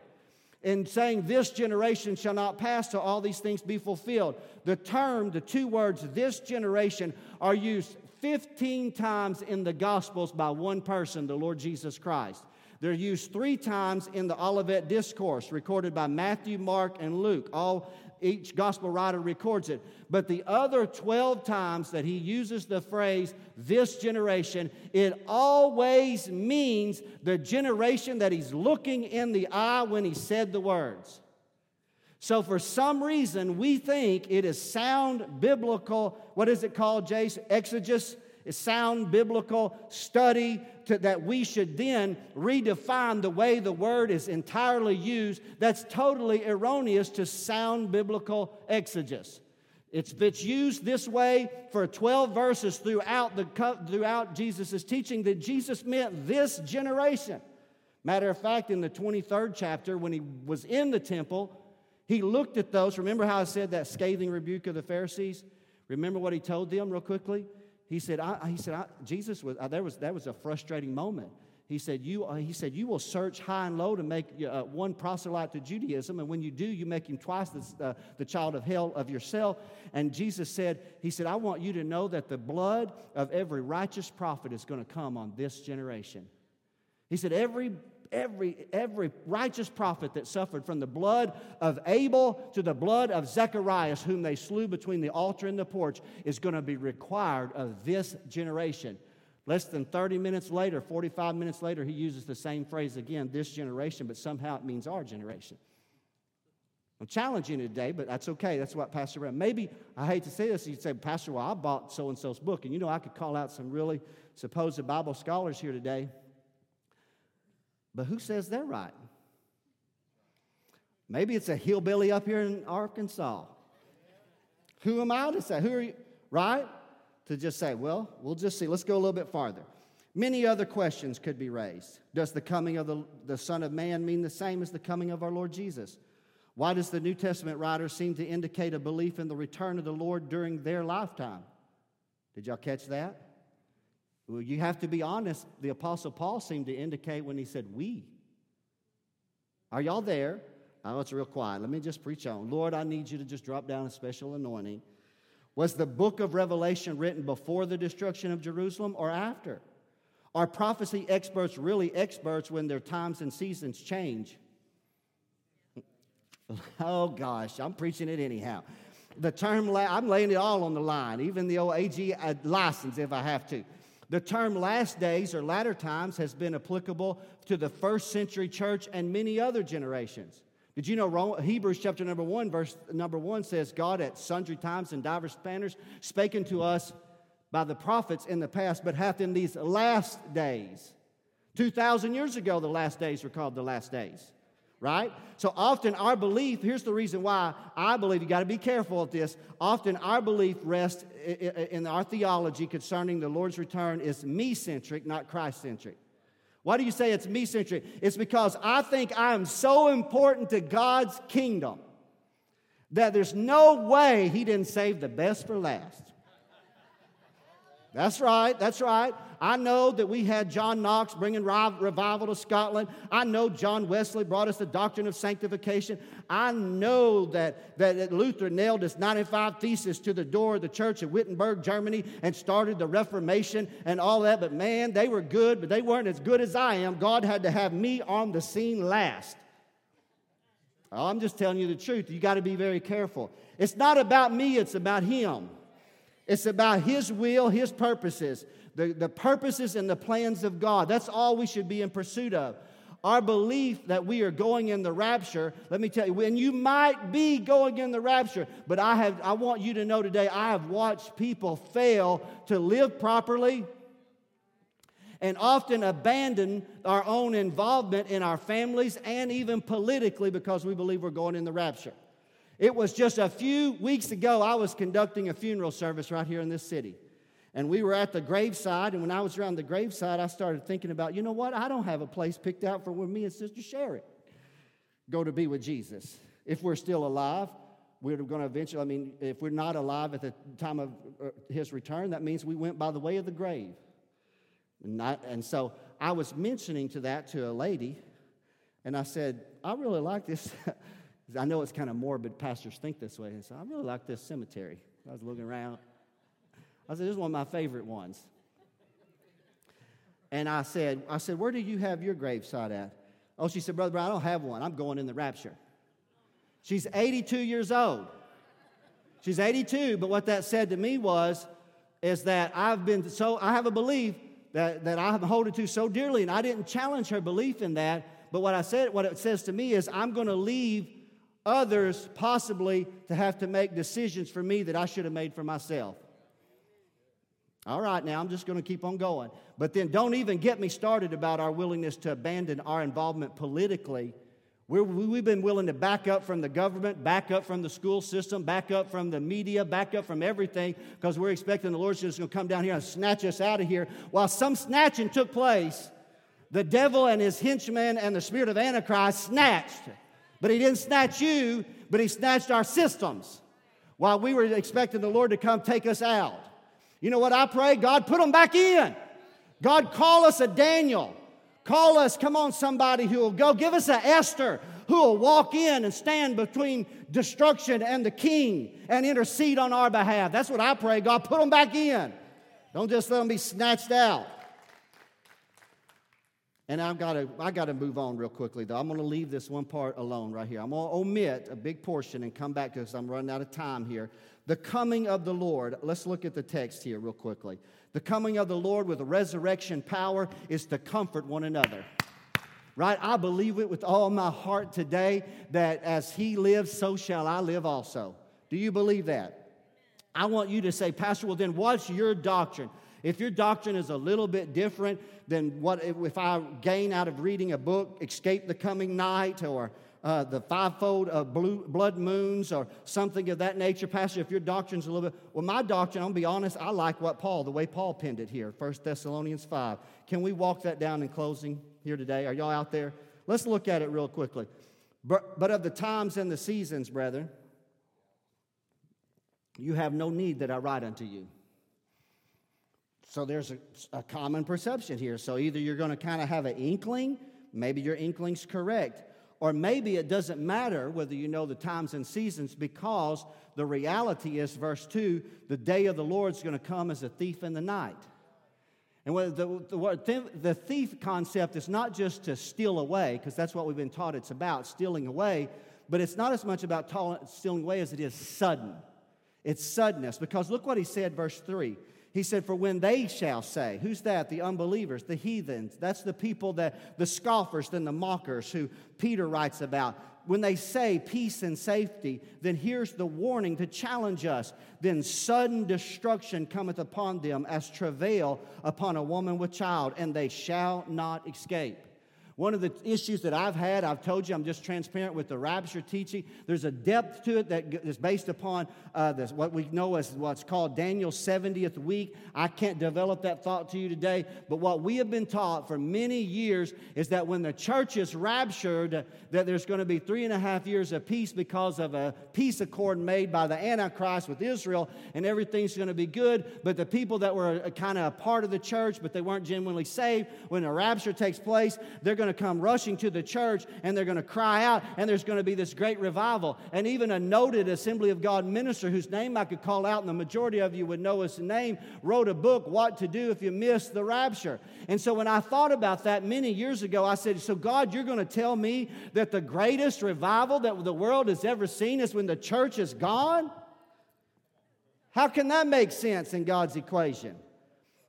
in saying, This generation shall not pass till all these things be fulfilled. The term, the two words, this generation, are used 15 times in the Gospels by one person, the Lord Jesus Christ. They're used three times in the Olivet Discourse, recorded by Matthew, Mark, and Luke, all each gospel writer records it. But the other 12 times that he uses the phrase, this generation, it always means the generation that he's looking in the eye when he said the words. So, for some reason, we think it is sound biblical, what is it called, Jace? Exegesis? Is sound biblical study to, that we should then redefine the way the word is entirely used. That's totally erroneous to sound biblical exegesis. It's, it's used this way for 12 verses throughout, the, throughout Jesus' teaching, that Jesus meant this generation. Matter of fact, in the 23rd chapter, when he was in the temple, he looked at those. Remember how I said that scathing rebuke of the Pharisees? Remember what he told them, real quickly? He said, I, he said Jesus was, there was, that was a frustrating moment. He said, you, uh, he said, you will search high and low to make uh, one proselyte to Judaism, and when you do, you make him twice the, uh, the child of hell of yourself. And Jesus said, he said, I want you to know that the blood of every righteous prophet is going to come on this generation. He said, every every, every righteous prophet that suffered from the blood of Abel to the blood of Zacharias, whom they slew between the altar and the porch, is going to be required of this generation. Less than 30 minutes later, 45 minutes later, he uses the same phrase again, this generation, but somehow it means our generation. I'm challenging today, but that's okay. That's what Pastor Brown. Maybe I hate to say this. You'd say, Pastor, well, I bought so and so's book, and you know I could call out some really supposed Bible scholars here today. But who says they're right? Maybe it's a hillbilly up here in Arkansas. Who am I to say? Who are you? Right? To just say, well, we'll just see. Let's go a little bit farther. Many other questions could be raised. Does the coming of the, the Son of Man mean the same as the coming of our Lord Jesus? Why does the New Testament writer seem to indicate a belief in the return of the Lord during their lifetime? Did y'all catch that? Well, you have to be honest. The Apostle Paul seemed to indicate when he said, We. Are y'all there? Oh, it's real quiet. Let me just preach on. Lord, I need you to just drop down a special anointing. Was the book of Revelation written before the destruction of Jerusalem or after? Are prophecy experts really experts when their times and seasons change? Oh gosh, I'm preaching it anyhow. The term, I'm laying it all on the line, even the old AG uh, license if I have to. The term last days or latter times has been applicable to the first century church and many other generations. Did you know Hebrews chapter number one, verse number one says, God at sundry times and divers manners spake unto us by the prophets in the past, but hath in these last days. 2,000 years ago, the last days were called the last days right? So often our belief, here's the reason why I believe you got to be careful with this. Often our belief rests in our theology concerning the Lord's return is me centric, not Christ centric. Why do you say it's me centric? It's because I think I am so important to God's kingdom that there's no way He didn't save the best for last. That's right, that's right. I know that we had John Knox bringing revival to Scotland. I know John Wesley brought us the doctrine of sanctification. I know that, that Luther nailed his 95 Thesis to the door of the church in Wittenberg, Germany, and started the Reformation and all that. But man, they were good, but they weren't as good as I am. God had to have me on the scene last. Oh, I'm just telling you the truth. You got to be very careful. It's not about me, it's about Him. It's about His will, His purposes, the, the purposes and the plans of God. That's all we should be in pursuit of. Our belief that we are going in the rapture, let me tell you, when you might be going in the rapture, but I, have, I want you to know today, I have watched people fail to live properly and often abandon our own involvement in our families and even politically because we believe we're going in the rapture. It was just a few weeks ago, I was conducting a funeral service right here in this city. And we were at the graveside, and when I was around the graveside, I started thinking about, you know what? I don't have a place picked out for when me and Sister Sherry go to be with Jesus. If we're still alive, we're going to eventually, I mean, if we're not alive at the time of uh, his return, that means we went by the way of the grave. And, not, and so I was mentioning to that to a lady, and I said, I really like this. I know it's kind of morbid, pastors think this way. So I really like this cemetery. I was looking around. I said, This is one of my favorite ones. And I said, I said, Where do you have your gravesite at? Oh, she said, Brother Brian, I don't have one. I'm going in the rapture. She's 82 years old. She's 82, but what that said to me was, is that I've been so, I have a belief that, that I have holding to so dearly, and I didn't challenge her belief in that. But what I said, what it says to me is, I'm going to leave others possibly to have to make decisions for me that I should have made for myself. All right, now I'm just going to keep on going. But then don't even get me started about our willingness to abandon our involvement politically. we have been willing to back up from the government, back up from the school system, back up from the media, back up from everything because we're expecting the Lord's just going to come down here and snatch us out of here. While some snatching took place, the devil and his henchmen and the spirit of Antichrist snatched but He didn't snatch you, but He snatched our systems while we were expecting the Lord to come take us out. You know what I pray? God, put them back in. God, call us a Daniel. Call us, come on, somebody who will go. Give us a Esther who will walk in and stand between destruction and the king and intercede on our behalf. That's what I pray. God, put them back in. Don't just let them be snatched out. And I've got to, I got to move on real quickly, though. I'm going to leave this one part alone right here. I'm going to omit a big portion and come back because I'm running out of time here. The coming of the Lord. Let's look at the text here real quickly. The coming of the Lord with resurrection power is to comfort one another. Right? I believe it with all my heart today that as He lives, so shall I live also. Do you believe that? I want you to say, Pastor, well, then what's your doctrine? If your doctrine is a little bit different than what if I gain out of reading a book, Escape the Coming Night, or uh, the fivefold of blue, blood moons, or something of that nature, Pastor, if your doctrine's a little bit, well, my doctrine, I'm gonna be honest, I like what Paul, the way Paul penned it here, 1 Thessalonians 5. Can we walk that down in closing here today? Are y'all out there? Let's look at it real quickly. But, but of the times and the seasons, brethren, you have no need that I write unto you. So there's a, a common perception here. So either you're going to kind of have an inkling, maybe your inkling's correct, or maybe it doesn't matter whether you know the times and seasons because the reality is, verse 2, the day of the Lord is going to come as a thief in the night. And the, the, the thief concept is not just to steal away, because that's what we've been taught it's about, stealing away, but it's not as much about stealing away as it is sudden. It's suddenness, because look what he said, verse 3. He said, For when they shall say, who's that? The unbelievers, the heathens. That's the people that, the scoffers, then the mockers who Peter writes about. When they say peace and safety, then here's the warning to challenge us. Then sudden destruction cometh upon them as travail upon a woman with child, and they shall not escape. One of the issues that I've had, I've told you, I'm just transparent with the rapture teaching. There's a depth to it that is based upon uh, this, what we know as what's called Daniel's 70th week. I can't develop that thought to you today, but what we have been taught for many years is that when the church is raptured, that there's going to be three and a half years of peace because of a peace accord made by the Antichrist with Israel, and everything's going to be good. But the people that were kind of a part of the church, but they weren't genuinely saved, when the rapture takes place, they're going to to come rushing to the church and they're going to cry out, and there's going to be this great revival. And even a noted Assembly of God minister, whose name I could call out, and the majority of you would know his name, wrote a book, What to Do If You Miss the Rapture. And so when I thought about that many years ago, I said, So, God, you're going to tell me that the greatest revival that the world has ever seen is when the church is gone? How can that make sense in God's equation?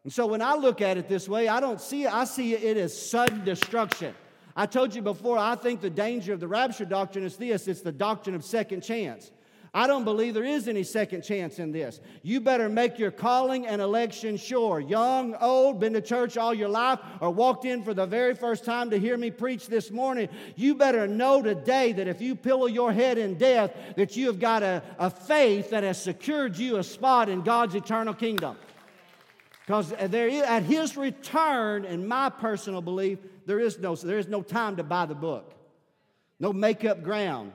And so when I look at it this way, I don't see it, I see it as sudden destruction. I told you before, I think the danger of the rapture doctrine is this it's the doctrine of second chance. I don't believe there is any second chance in this. You better make your calling and election sure. Young, old, been to church all your life, or walked in for the very first time to hear me preach this morning. You better know today that if you pillow your head in death, that you have got a, a faith that has secured you a spot in God's eternal kingdom. Because there is, at his return, in my personal belief, there is no there is no time to buy the book, no makeup ground.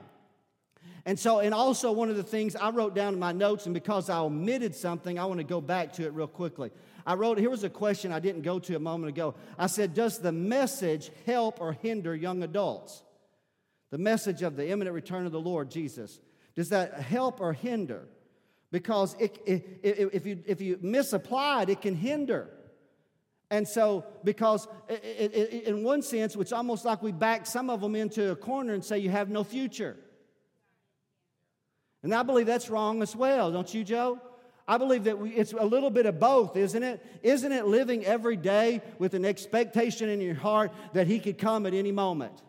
And so, and also one of the things I wrote down in my notes, and because I omitted something, I want to go back to it real quickly. I wrote, here was a question I didn't go to a moment ago. I said, Does the message help or hinder young adults? The message of the imminent return of the Lord Jesus. Does that help or hinder? Because it, it, it, if, you, if you misapply it, it can hinder. And so, because in one sense, it's almost like we back some of them into a corner and say, You have no future. And I believe that's wrong as well, don't you, Joe? I believe that we, it's a little bit of both, isn't it? Isn't it living every day with an expectation in your heart that He could come at any moment?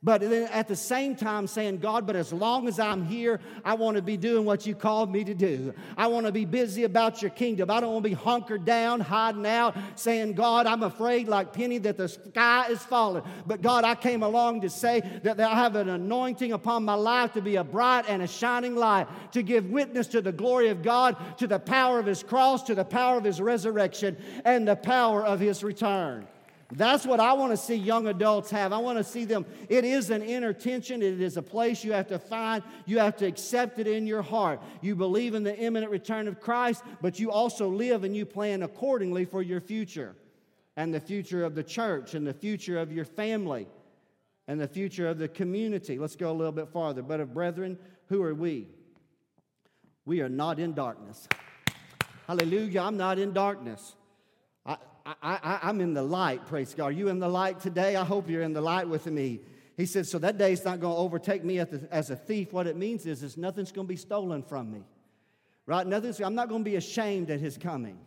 But then at the same time saying, God, but as long as I'm here, I want to be doing what you called me to do. I want to be busy about your kingdom. I don't want to be hunkered down, hiding out, saying, God, I'm afraid like Penny that the sky is falling. But God, I came along to say that I have an anointing upon my life to be a bright and a shining light, to give witness to the glory of God, to the power of his cross, to the power of his resurrection, and the power of his return. That's what I want to see young adults have. I want to see them. It is an inner tension. It is a place you have to find. You have to accept it in your heart. You believe in the imminent return of Christ, but you also live and you plan accordingly for your future and the future of the church and the future of your family and the future of the community. Let's go a little bit farther. But, of brethren, who are we? We are not in darkness. Hallelujah. I'm not in darkness. I, am in the light, praise God. Are you in the light today? I hope you're in the light with me. He said, So that day's not going to overtake me as a thief. What it means is, is nothing's going to be stolen from me. Right? Nothing's, I'm not going to be ashamed at his coming.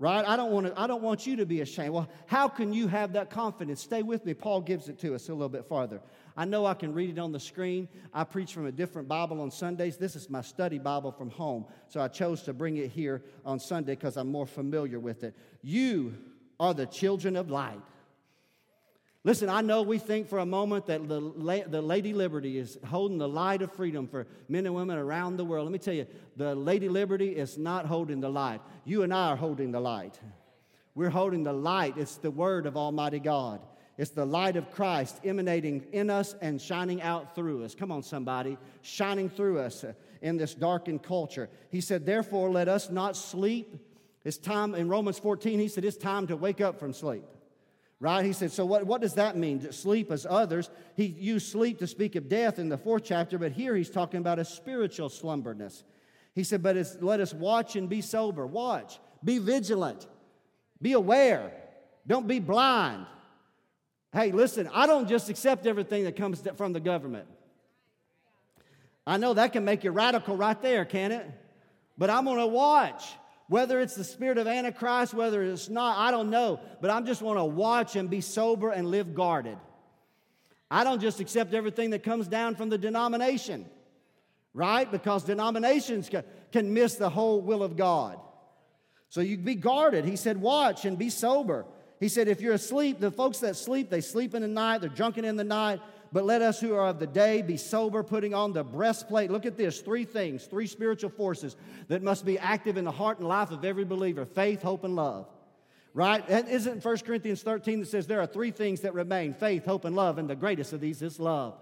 Right? I don't, want to, I don't want you to be ashamed. Well, how can you have that confidence? Stay with me. Paul gives it to us a little bit farther. I know I can read it on the screen. I preach from a different Bible on Sundays. This is my study Bible from home. So I chose to bring it here on Sunday because I'm more familiar with it. You are the children of light. Listen, I know we think for a moment that the, the Lady Liberty is holding the light of freedom for men and women around the world. Let me tell you, the Lady Liberty is not holding the light. You and I are holding the light. We're holding the light. It's the word of Almighty God. It's the light of Christ emanating in us and shining out through us. Come on, somebody, shining through us in this darkened culture. He said, Therefore, let us not sleep it's time, in Romans 14, he said, it's time to wake up from sleep. Right? He said, so what, what does that mean? Sleep as others. He used sleep to speak of death in the fourth chapter, but here he's talking about a spiritual slumberness. He said, but let us watch and be sober. Watch, be vigilant, be aware, don't be blind. Hey, listen, I don't just accept everything that comes from the government. I know that can make you radical right there, can it? But I'm to watch. Whether it's the spirit of Antichrist, whether it's not, I don't know. But I just want to watch and be sober and live guarded. I don't just accept everything that comes down from the denomination, right? Because denominations can miss the whole will of God. So you be guarded. He said, watch and be sober. He said, If you're asleep, the folks that sleep, they sleep in the night, they're drunken in the night. But let us who are of the day be sober, putting on the breastplate. Look at this three things, three spiritual forces that must be active in the heart and life of every believer faith, hope, and love. Right? Isn't 1 Corinthians 13 that says there are three things that remain faith, hope, and love, and the greatest of these is love.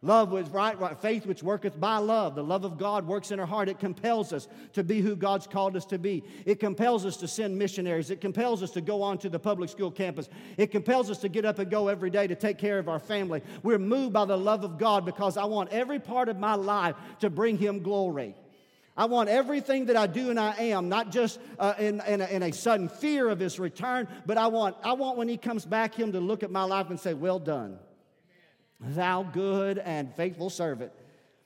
Love was right, right, faith which worketh by love. The love of God works in our heart. It compels us to be who God's called us to be. It compels us to send missionaries. It compels us to go on to the public school campus. It compels us to get up and go every day to take care of our family. We're moved by the love of God because I want every part of my life to bring Him glory. I want everything that I do and I am, not just uh, in, in a, in, a, sudden fear of his return, but I want, I want when he comes back, him to look at my life and say, Well done thou good and faithful servant.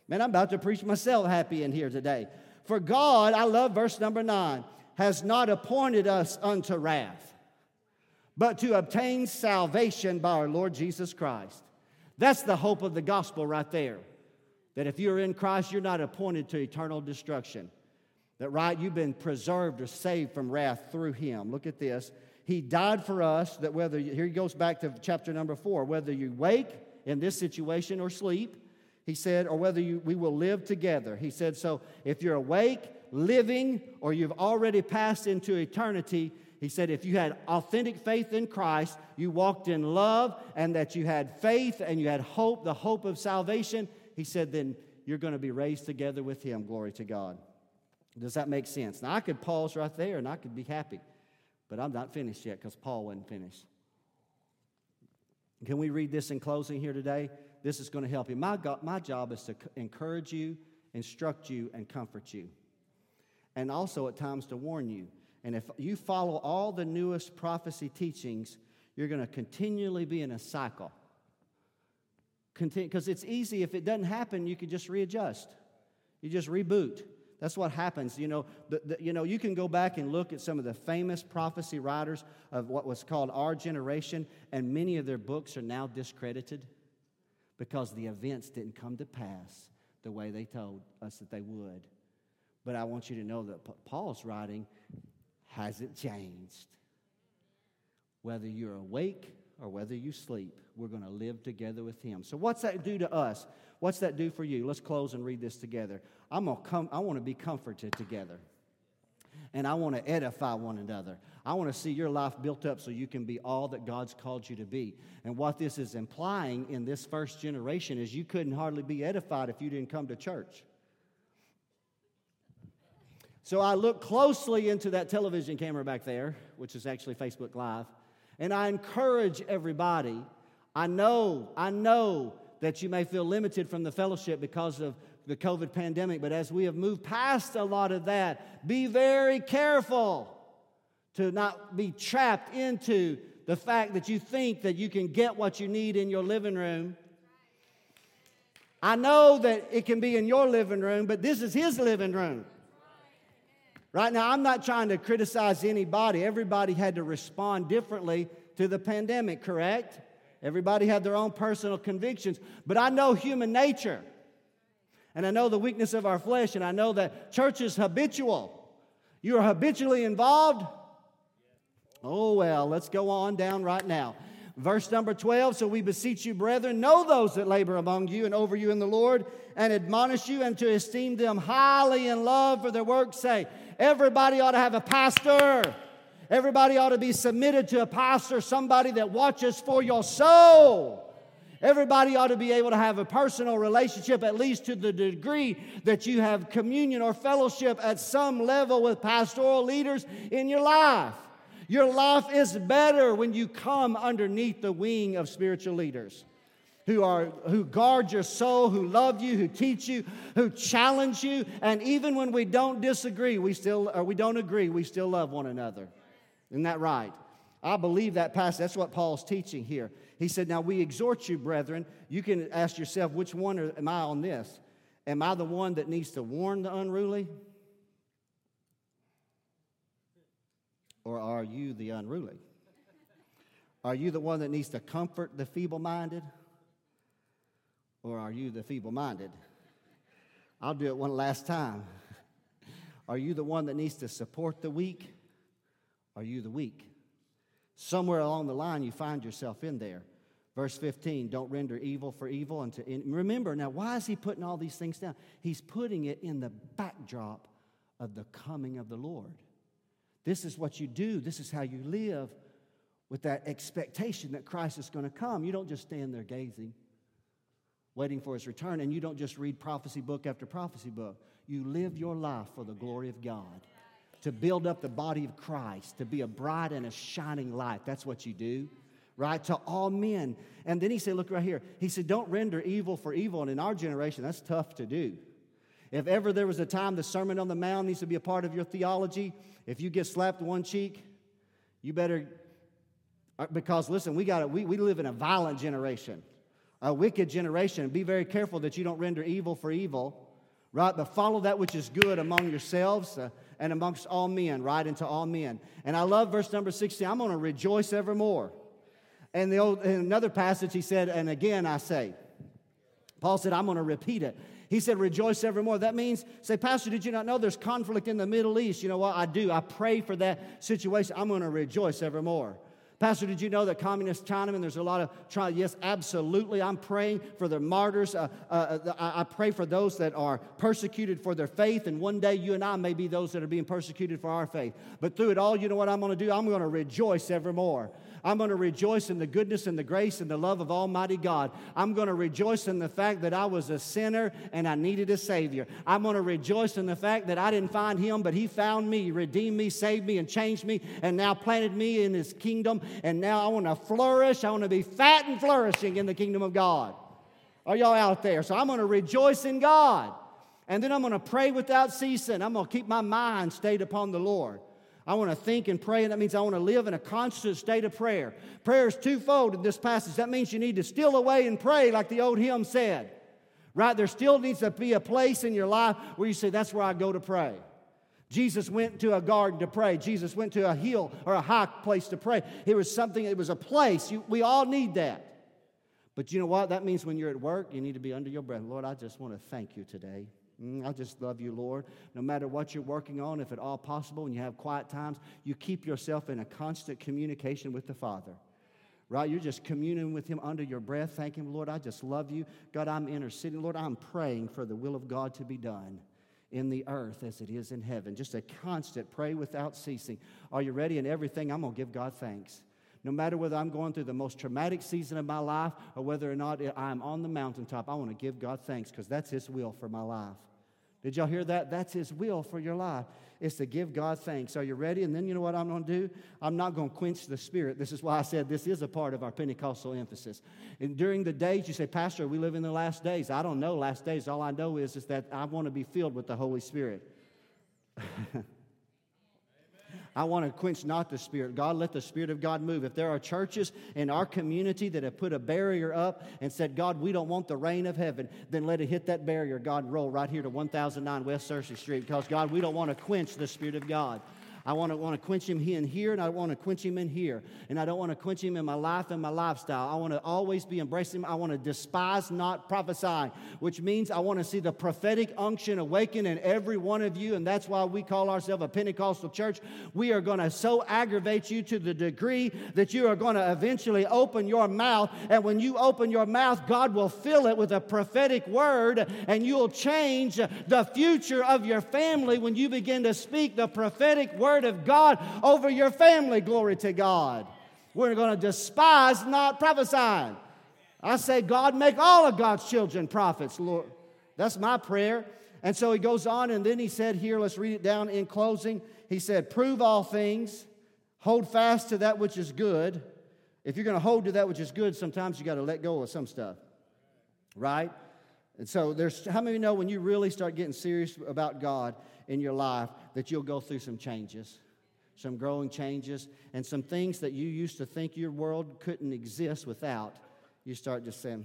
Man, I'm about to preach myself happy in here today. For God, I love verse number nine, has not appointed us unto wrath, but to obtain salvation by our Lord Jesus Christ. That's the hope of the gospel right there. That if you're in Christ, you're not appointed to eternal destruction. That, right, you've been preserved or saved from wrath through Him. Look at this. He died for us, that whether, here he goes back to chapter number four, whether you wake in this situation or sleep. He said, or whether you, we will live together. He said, so if you're awake, living, or you've already passed into eternity, he said, if you had authentic faith in Christ, you walked in love, and that you had faith and you had hope, the hope of salvation, he said, then you're going to be raised together with him. Glory to God. Does that make sense? Now, I could pause right there and I could be happy, but I'm not finished yet because Paul wasn't finished. Can we read this in closing here today? This is going to help you. My, God, my job is to encourage you, instruct you, and comfort you. And also at times to warn you. And if you follow all the newest prophecy teachings, you're going to continually be in a cycle. Because it's easy, if it doesn't happen, you can just readjust. You just reboot. That's what happens. You know, the, the, you know, you can go back and look at some of the famous prophecy writers of what was called our generation, and many of their books are now discredited because the events didn't come to pass the way they told us that they would. But I want you to know that Paul's writing hasn't changed. Whether you're awake or whether you sleep, we're going to live together with him. So, what's that do to us? What's that do for you? Let's close and read this together. I'm gonna come, I want to be comforted together. And I want to edify one another. I want to see your life built up so you can be all that God's called you to be. And what this is implying in this first generation is you couldn't hardly be edified if you didn't come to church. So I look closely into that television camera back there, which is actually Facebook Live, and I encourage everybody. I know, I know that you may feel limited from the fellowship because of the COVID pandemic, but as we have moved past a lot of that, be very careful to not be trapped into the fact that you think that you can get what you need in your living room. I know that it can be in your living room, but this is his living room. Right now, I'm not trying to criticize anybody. Everybody had to respond differently to the pandemic, correct? Everybody had their own personal convictions, but I know human nature. And I know the weakness of our flesh, and I know that church is habitual. You are habitually involved. Oh, well, let's go on down right now. Verse number 12 So we beseech you, brethren, know those that labor among you and over you in the Lord, and admonish you and to esteem them highly in love for their work's sake. Everybody ought to have a pastor. Everybody ought to be submitted to a pastor, somebody that watches for your soul. Everybody ought to be able to have a personal relationship, at least to the degree that you have communion or fellowship at some level with pastoral leaders in your life. Your life is better when you come underneath the wing of spiritual leaders who are who guard your soul, who love you, who teach you, who challenge you, and even when we don't disagree, we still or we don't agree, we still love one another. Isn't that right? I believe that passage. That's what Paul's teaching here. He said, Now we exhort you, brethren. You can ask yourself, which one am I on this? Am I the one that needs to warn the unruly? Or are you the unruly? Are you the one that needs to comfort the feeble minded? Or are you the feeble minded? I'll do it one last time. Are you the one that needs to support the weak? Are you the weak? Somewhere along the line, you find yourself in there. Verse 15, don't render evil for evil. And remember, now, why is he putting all these things down? He's putting it in the backdrop of the coming of the Lord. This is what you do, this is how you live with that expectation that Christ is going to come. You don't just stand there gazing, waiting for his return, and you don't just read prophecy book after prophecy book. You live your life for the glory of God, to build up the body of Christ, to be a bright and a shining light. That's what you do right? To all men. And then he said, look right here. He said, don't render evil for evil. And in our generation, that's tough to do. If ever there was a time the Sermon on the Mount needs to be a part of your theology, if you get slapped one cheek, you better, uh, because listen, we got we, we live in a violent generation, a wicked generation. Be very careful that you don't render evil for evil, right? But follow that which is good among yourselves uh, and amongst all men, right? Into all men. And I love verse number 16. I'm going to rejoice evermore. And the old, in another passage, he said, and again I say, Paul said, I'm going to repeat it. He said, rejoice evermore. That means, say, Pastor, did you not know there's conflict in the Middle East? You know what? I do. I pray for that situation. I'm going to rejoice evermore. Pastor, did you know that communist China, and there's a lot of trial? Yes, absolutely. I'm praying for the martyrs. Uh, uh, uh I pray for those that are persecuted for their faith, and one day you and I may be those that are being persecuted for our faith. But through it all, you know what I'm going to do? I'm going to rejoice evermore. I'm going to rejoice in the goodness and the grace and the love of Almighty God. I'm going to rejoice in the fact that I was a sinner and I needed a Savior. I'm going to rejoice in the fact that I didn't find Him, but He found me, redeemed me, saved me, and changed me, and now planted me in His kingdom. And now I want to flourish. I want to be fat and flourishing in the kingdom of God. Are y'all out there? So I'm going to rejoice in God. And then I'm going to pray without ceasing. I'm going to keep my mind stayed upon the Lord. I want to think and pray, and that means I want to live in a constant state of prayer. Prayer is twofold in this passage. That means you need to steal away and pray, like the old hymn said. Right? There still needs to be a place in your life where you say, That's where I go to pray. Jesus went to a garden to pray. Jesus went to a hill or a high place to pray. It was something, it was a place. You, we all need that. But you know what? That means when you're at work, you need to be under your breath. Lord, I just want to thank you today. Mm, I just love you, Lord. No matter what you're working on, if at all possible, and you have quiet times, you keep yourself in a constant communication with the Father. Right? You're just communing with Him under your breath, thanking Him, Lord, I just love you. God, I'm interceding. Lord, I'm praying for the will of God to be done in the earth as it is in heaven. Just a constant pray without ceasing. Are you ready? In everything, I'm going to give God thanks. No matter whether I'm going through the most traumatic season of my life or whether or not I'm on the mountaintop, I want to give God thanks because that's His will for my life. Did y'all hear that? That's His will for your life, is to give God thanks. Are you ready? And then you know what I'm going to do? I'm not going to quench the Spirit. This is why I said this is a part of our Pentecostal emphasis. And during the days, you say, Pastor, we live in the last days. I don't know last days. All I know is, is that I want to be filled with the Holy Spirit. I want to quench not the Spirit. God, let the Spirit of God move. If there are churches in our community that have put a barrier up and said, God, we don't want the rain of heaven, then let it hit that barrier. God, roll right here to 1009 West Searcy Street because, God, we don't want to quench the Spirit of God. I want to, want to quench him in here, and I want to quench him in here. And I don't want to quench him in my life and my lifestyle. I want to always be embracing him. I want to despise not prophesying, which means I want to see the prophetic unction awaken in every one of you. And that's why we call ourselves a Pentecostal church. We are going to so aggravate you to the degree that you are going to eventually open your mouth. And when you open your mouth, God will fill it with a prophetic word, and you'll change the future of your family when you begin to speak the prophetic word word of God over your family. Glory to God. We're going to despise not prophesying. I say, God, make all of God's children prophets, Lord. That's my prayer. And so he goes on, and then he said, Here, let's read it down in closing. He said, Prove all things, hold fast to that which is good. If you're going to hold to that which is good, sometimes you got to let go of some stuff, right? And so there's how many know when you really start getting serious about God in your life that you'll go through some changes, some growing changes, and some things that you used to think your world couldn't exist without. You start just saying,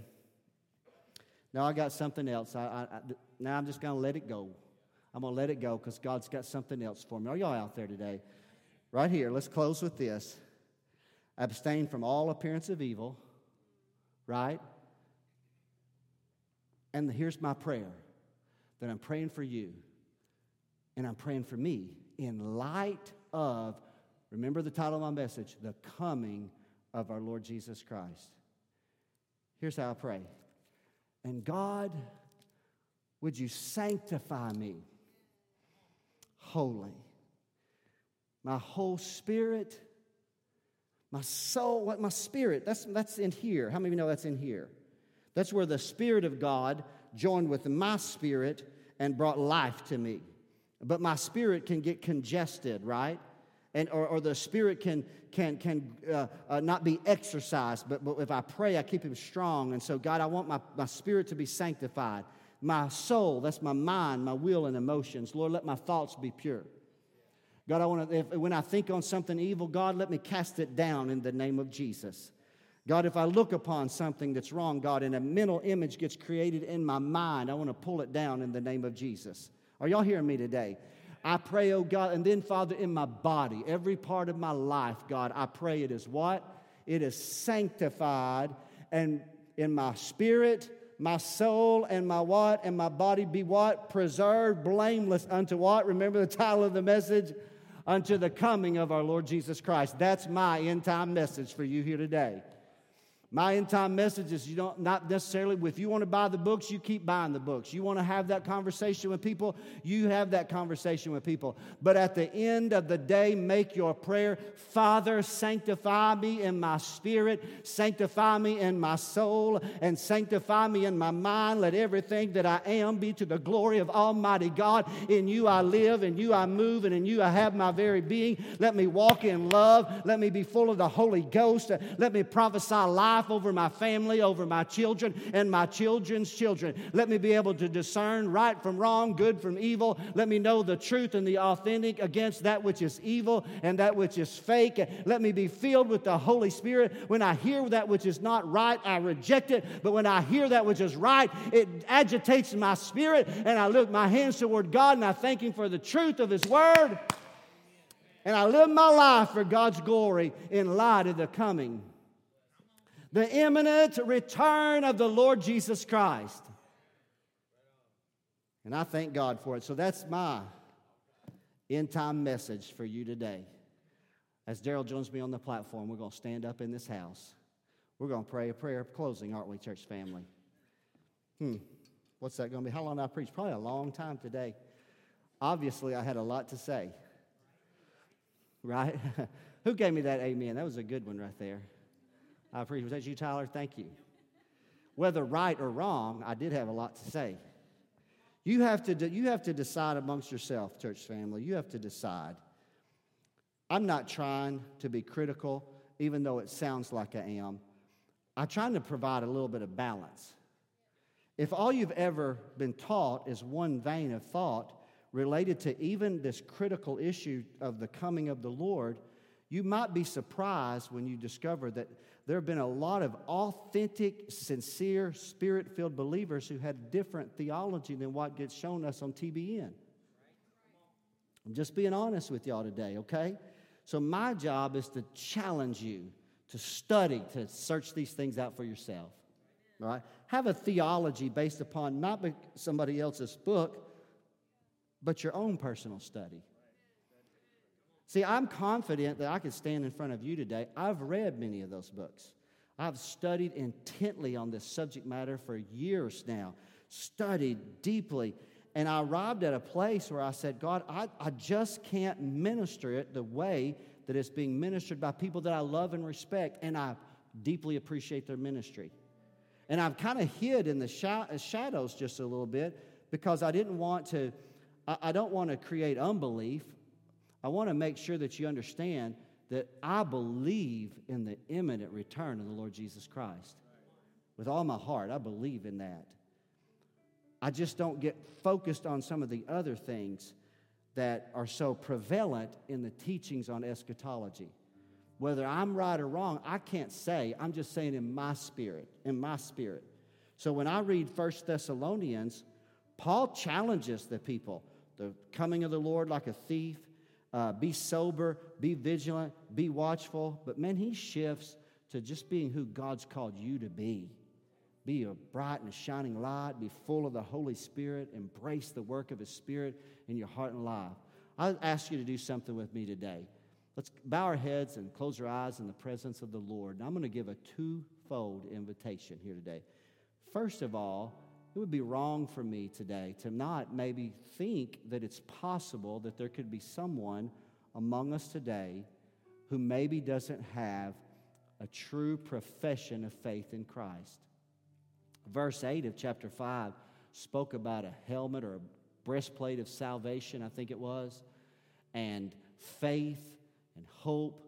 "No, I got something else. I, I, I now I'm just going to let it go. I'm going to let it go because God's got something else for me." Are y'all out there today? Right here. Let's close with this. Abstain from all appearance of evil. Right and here's my prayer that I'm praying for you and I'm praying for me in light of Remember the title of my message The Coming of Our Lord Jesus Christ. Here's how I pray. And God, would you sanctify me holy? My whole spirit, my soul, what my spirit, that's, that's in here. How many of you know that's in here? That's where the Spirit of God joined with my spirit and brought life to me. But my spirit can get congested, right? And, or, or the spirit can, can, can uh, uh, not be exercised. But, but if I pray, I keep him strong. And so, God, I want my, my spirit to be sanctified. My soul, that's my mind, my will, and emotions. Lord, let my thoughts be pure. God, I want to, if, when I think on something evil, God, let me cast it down in the name of Jesus. God, if I look upon something that's wrong, God, and a mental image gets created in my mind, I want to pull it down in the name of Jesus. Are y'all hearing me today? I pray, oh God, and then, Father, in my body, every part of my life, God, I pray it is what? It is sanctified, and in my spirit, my soul, and my what? And my body be what? Preserved, blameless unto what? Remember the title of the message? Unto the coming of our Lord Jesus Christ. That's my end time message for you here today. My end time message is you don't not necessarily if you want to buy the books, you keep buying the books. You want to have that conversation with people, you have that conversation with people. But at the end of the day, make your prayer, Father, sanctify me in my spirit, sanctify me in my soul, and sanctify me in my mind. Let everything that I am be to the glory of Almighty God. In you I live, in you I move, and in you I have my very being. Let me walk in love. Let me be full of the Holy Ghost. Let me prophesy life life over my family, over my children, and my children's children. Let me be able to discern right from wrong, good from evil. Let me know the truth and the authentic against that which is evil and that which is fake. Let me be filled with the Holy Spirit. When I hear that which is not right, I reject it. But when I hear that which is right, it agitates my spirit, and I lift my hands toward God and I thank Him for the truth of His Word. And I live my life for God's glory in light of the coming the imminent return of the Lord Jesus Christ. And I thank God for it. So that's my end time message for you today. As Daryl joins me on the platform, we're going to stand up in this house. We're going to pray a prayer of closing, aren't we, church family? Hmm. What's that going to be? How long I preach? Probably a long time today. Obviously, I had a lot to say. Right? Who gave me that amen? That was a good one right there. I appreciate you, Tyler? Thank you. Whether right or wrong, I did have a lot to say. You have to, de- you have to decide amongst yourself, church family. You have to decide. I'm not trying to be critical, even though it sounds like I am. I'm trying to provide a little bit of balance. If all you've ever been taught is one vein of thought related to even this critical issue of the coming of the Lord, you might be surprised when you discover that there have been a lot of authentic, sincere, spirit filled believers who had different theology than what gets shown us on TBN. I'm just being honest with y'all today, okay? So, my job is to challenge you to study, to search these things out for yourself, right? Have a theology based upon not somebody else's book, but your own personal study. See, I'm confident that I can stand in front of you today. I've read many of those books. I've studied intently on this subject matter for years now, studied deeply. And I arrived at a place where I said, God, I, I just can't minister it the way that it's being ministered by people that I love and respect, and I deeply appreciate their ministry. And I've kind of hid in the uh, shadows just a little bit because I didn't want to, I don't want to create unbelief. I want to make sure that you understand that I believe in the imminent return of the Lord Jesus Christ. With all my heart, I believe in that. I just don't get focused on some of the other things that are so prevalent in the teachings on eschatology. Whether I'm right or wrong, I can't say. I'm just saying in my spirit, in my spirit. So when I read First Thessalonians, Paul challenges the people the coming of the Lord like a thief, uh, be sober, be vigilant, be watchful. But man, he shifts to just being who God's called you to be. Be a bright and a shining light, be full of the Holy Spirit, embrace the work of His Spirit in your heart and life. I ask you to do something with me today. Let's bow our heads and close our eyes in the presence of the Lord. And I'm going to give a twofold invitation here today. First of all, it would be wrong for me today to not maybe think that it's possible that there could be someone among us today who maybe doesn't have a true profession of faith in Christ. Verse 8 of chapter 5 spoke about a helmet or a breastplate of salvation, I think it was, and faith and hope.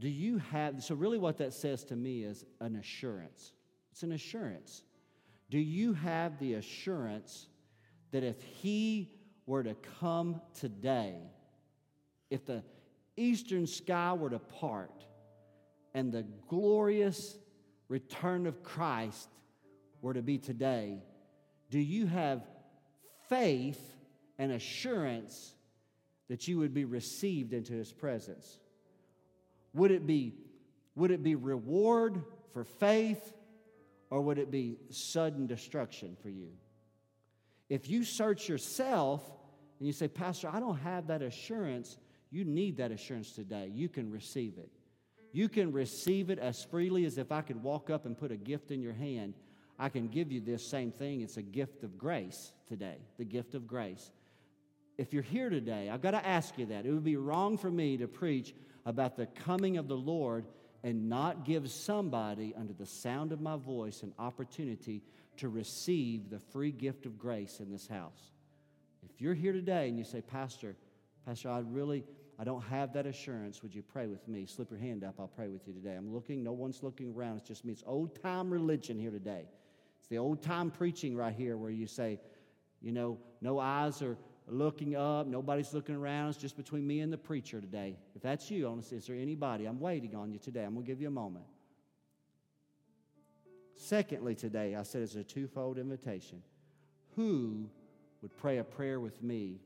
Do you have, so really what that says to me is an assurance. It's an assurance. Do you have the assurance that if He were to come today, if the eastern sky were to part and the glorious return of Christ were to be today, do you have faith and assurance that you would be received into his presence? Would it be, would it be reward for faith or would it be sudden destruction for you? If you search yourself and you say, Pastor, I don't have that assurance, you need that assurance today. You can receive it. You can receive it as freely as if I could walk up and put a gift in your hand. I can give you this same thing. It's a gift of grace today, the gift of grace. If you're here today, I've got to ask you that. It would be wrong for me to preach about the coming of the Lord and not give somebody under the sound of my voice an opportunity to receive the free gift of grace in this house. If you're here today and you say, Pastor, Pastor, I really, I don't have that assurance. Would you pray with me? Slip your hand up. I'll pray with you today. I'm looking. No one's looking around. It's just me. It's old time religion here today. It's the old time preaching right here where you say, you know, no eyes are looking up. Nobody's looking around. It's just between me and the preacher today. If that's you, honestly, is there anybody? I'm waiting on you today. I'm going to give you a moment. Secondly, today, I said it's a twofold invitation. Who would pray a prayer with me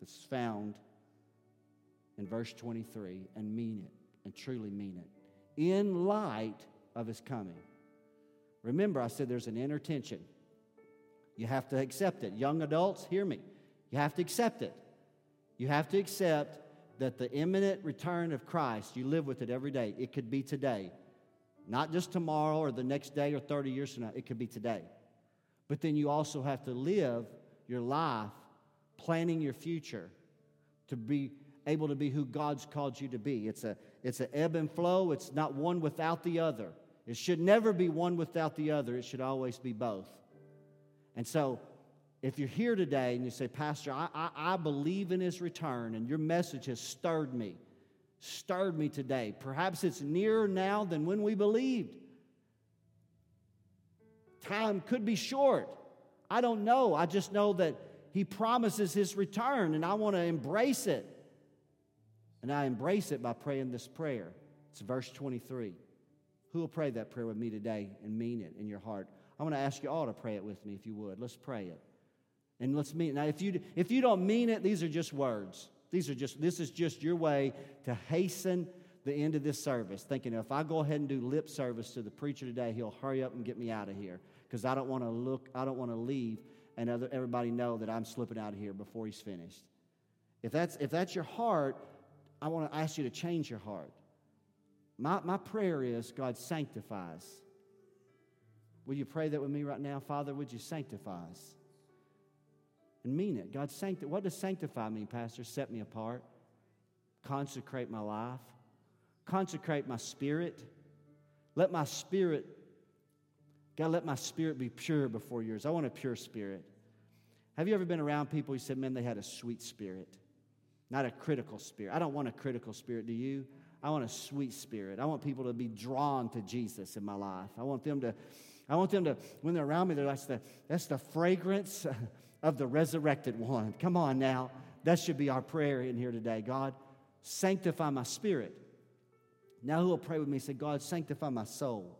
that's found in verse 23 and mean it and truly mean it in light of his coming. Remember, I said there's an inner tension. You have to accept it. Young adults, hear me. You have to accept it. You have to accept that the imminent return of Christ, you live with it every day. It could be today, not just tomorrow or the next day or 30 years from now. It could be today. But then you also have to live your life planning your future to be able to be who God's called you to be. It's a it's an ebb and flow. It's not one without the other. It should never be one without the other. It should always be both. And so, if you're here today and you say, Pastor, I, I, I believe in his return, and your message has stirred me, stirred me today. Perhaps it's nearer now than when we believed. Time could be short. I don't know. I just know that he promises his return, and I want to embrace it. And I embrace it by praying this prayer. It's verse 23. Who will pray that prayer with me today and mean it in your heart? I want to ask you all to pray it with me if you would. Let's pray it. And let's mean it. Now, if you, if you don't mean it, these are just words. These are just, this is just your way to hasten the end of this service, thinking if I go ahead and do lip service to the preacher today, he'll hurry up and get me out of here because I don't want to look, I don't want to leave and other, everybody know that I'm slipping out of here before he's finished. If that's, if that's your heart, I want to ask you to change your heart. My, my prayer is God sanctifies. Will you pray that with me right now? Father, would you sanctify us? And mean it. God, sancti- what does sanctify mean, Pastor? Set me apart, consecrate my life, consecrate my spirit. Let my spirit, God, let my spirit be pure before yours. I want a pure spirit. Have you ever been around people who said, man, they had a sweet spirit, not a critical spirit? I don't want a critical spirit, do you? I want a sweet spirit. I want people to be drawn to Jesus in my life. I want them to, I want them to, when they're around me, they're like, the, that's the fragrance of the resurrected one. Come on now. That should be our prayer in here today. God, sanctify my spirit. Now, who will pray with me? Say, God, sanctify my soul.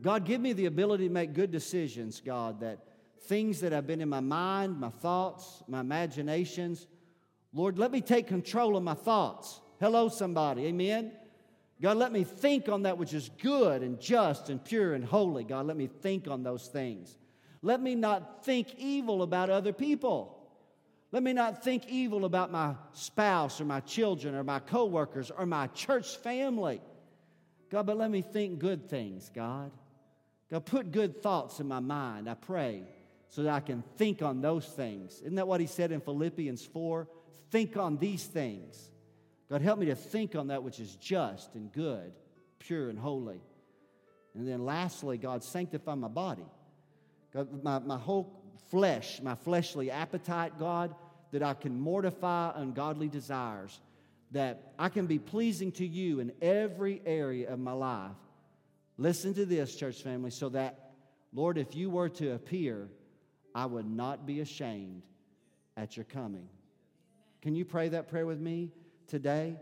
God, give me the ability to make good decisions, God, that things that have been in my mind, my thoughts, my imaginations, Lord, let me take control of my thoughts. Hello, somebody. Amen. God, let me think on that which is good and just and pure and holy. God, let me think on those things. Let me not think evil about other people. Let me not think evil about my spouse or my children or my coworkers or my church family. God, but let me think good things, God. God, put good thoughts in my mind, I pray, so that I can think on those things. Isn't that what he said in Philippians 4? Think on these things. God, help me to think on that which is just and good, pure and holy. And then lastly, God, sanctify my body. God, my, my whole flesh, my fleshly appetite, God, that I can mortify ungodly desires, that I can be pleasing to you in every area of my life. Listen to this, church family, so that, Lord, if you were to appear, I would not be ashamed at your coming. Can you pray that prayer with me today?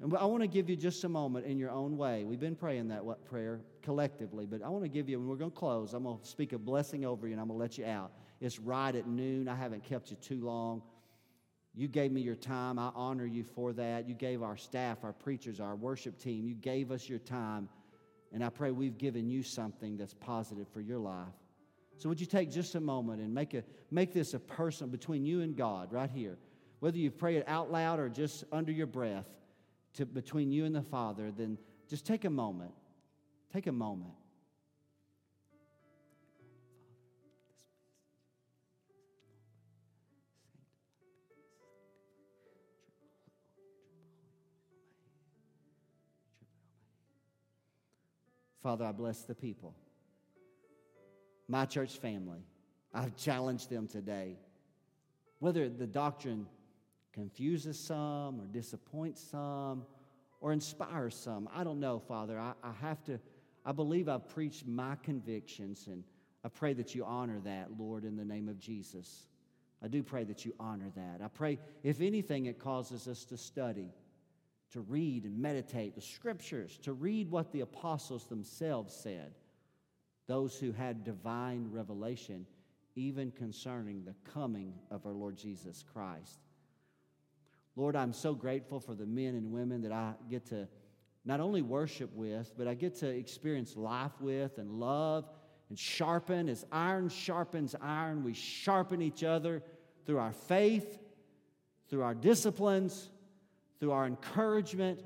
And I want to give you just a moment in your own way. We've been praying that prayer collectively, but I want to give you, and we're going to close, I'm going to speak a blessing over you and I'm going to let you out. It's right at noon. I haven't kept you too long. You gave me your time. I honor you for that. You gave our staff, our preachers, our worship team, you gave us your time. And I pray we've given you something that's positive for your life. So would you take just a moment and make, a, make this a person between you and God right here? Whether you pray it out loud or just under your breath to, between you and the Father, then just take a moment. Take a moment. Father, I bless the people. My church family, I've challenged them today. Whether the doctrine confuses some or disappoints some or inspires some, I don't know, Father. I, I have to, I believe I've preached my convictions, and I pray that you honor that, Lord, in the name of Jesus. I do pray that you honor that. I pray, if anything, it causes us to study to read and meditate the scriptures, to read what the apostles themselves said, those who had divine revelation, even concerning the coming of our Lord Jesus Christ. Lord, I'm so grateful for the men and women that I get to not only worship with, but I get to experience life with and love and sharpen. As iron sharpens iron, we sharpen each other through our faith, through our disciplines, through our encouragement.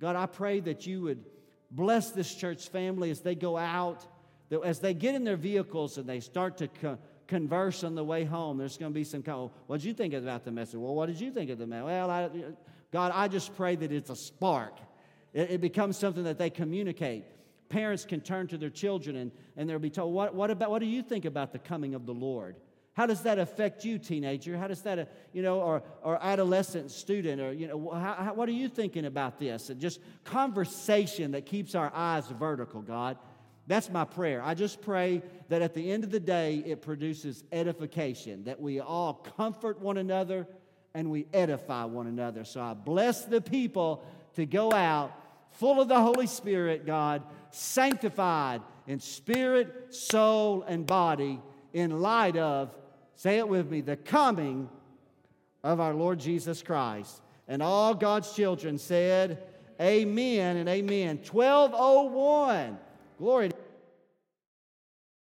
God, I pray that you would bless this church family as they go out, that as they get in their vehicles and they start to co- converse on the way home, there's going to be some kind of, what did you think about the message? Well, what did you think of the message? Well, I, God, I just pray that it's a spark. It, it, becomes something that they communicate. Parents can turn to their children and, and they'll be told, what, what, about, what do you think about the coming of the Lord? How does that affect you, teenager? How does that, uh, you know, or, or adolescent student, or, you know, how, how, what are you thinking about this? And just conversation that keeps our eyes vertical, God. That's my prayer. I just pray that at the end of the day, it produces edification, that we all comfort one another and we edify one another. So I bless the people to go out full of the Holy Spirit, God, sanctified in spirit, soul, and body in light of Say it with me the coming of our Lord Jesus Christ. And all God's children said, Amen and amen. 1201. Glory to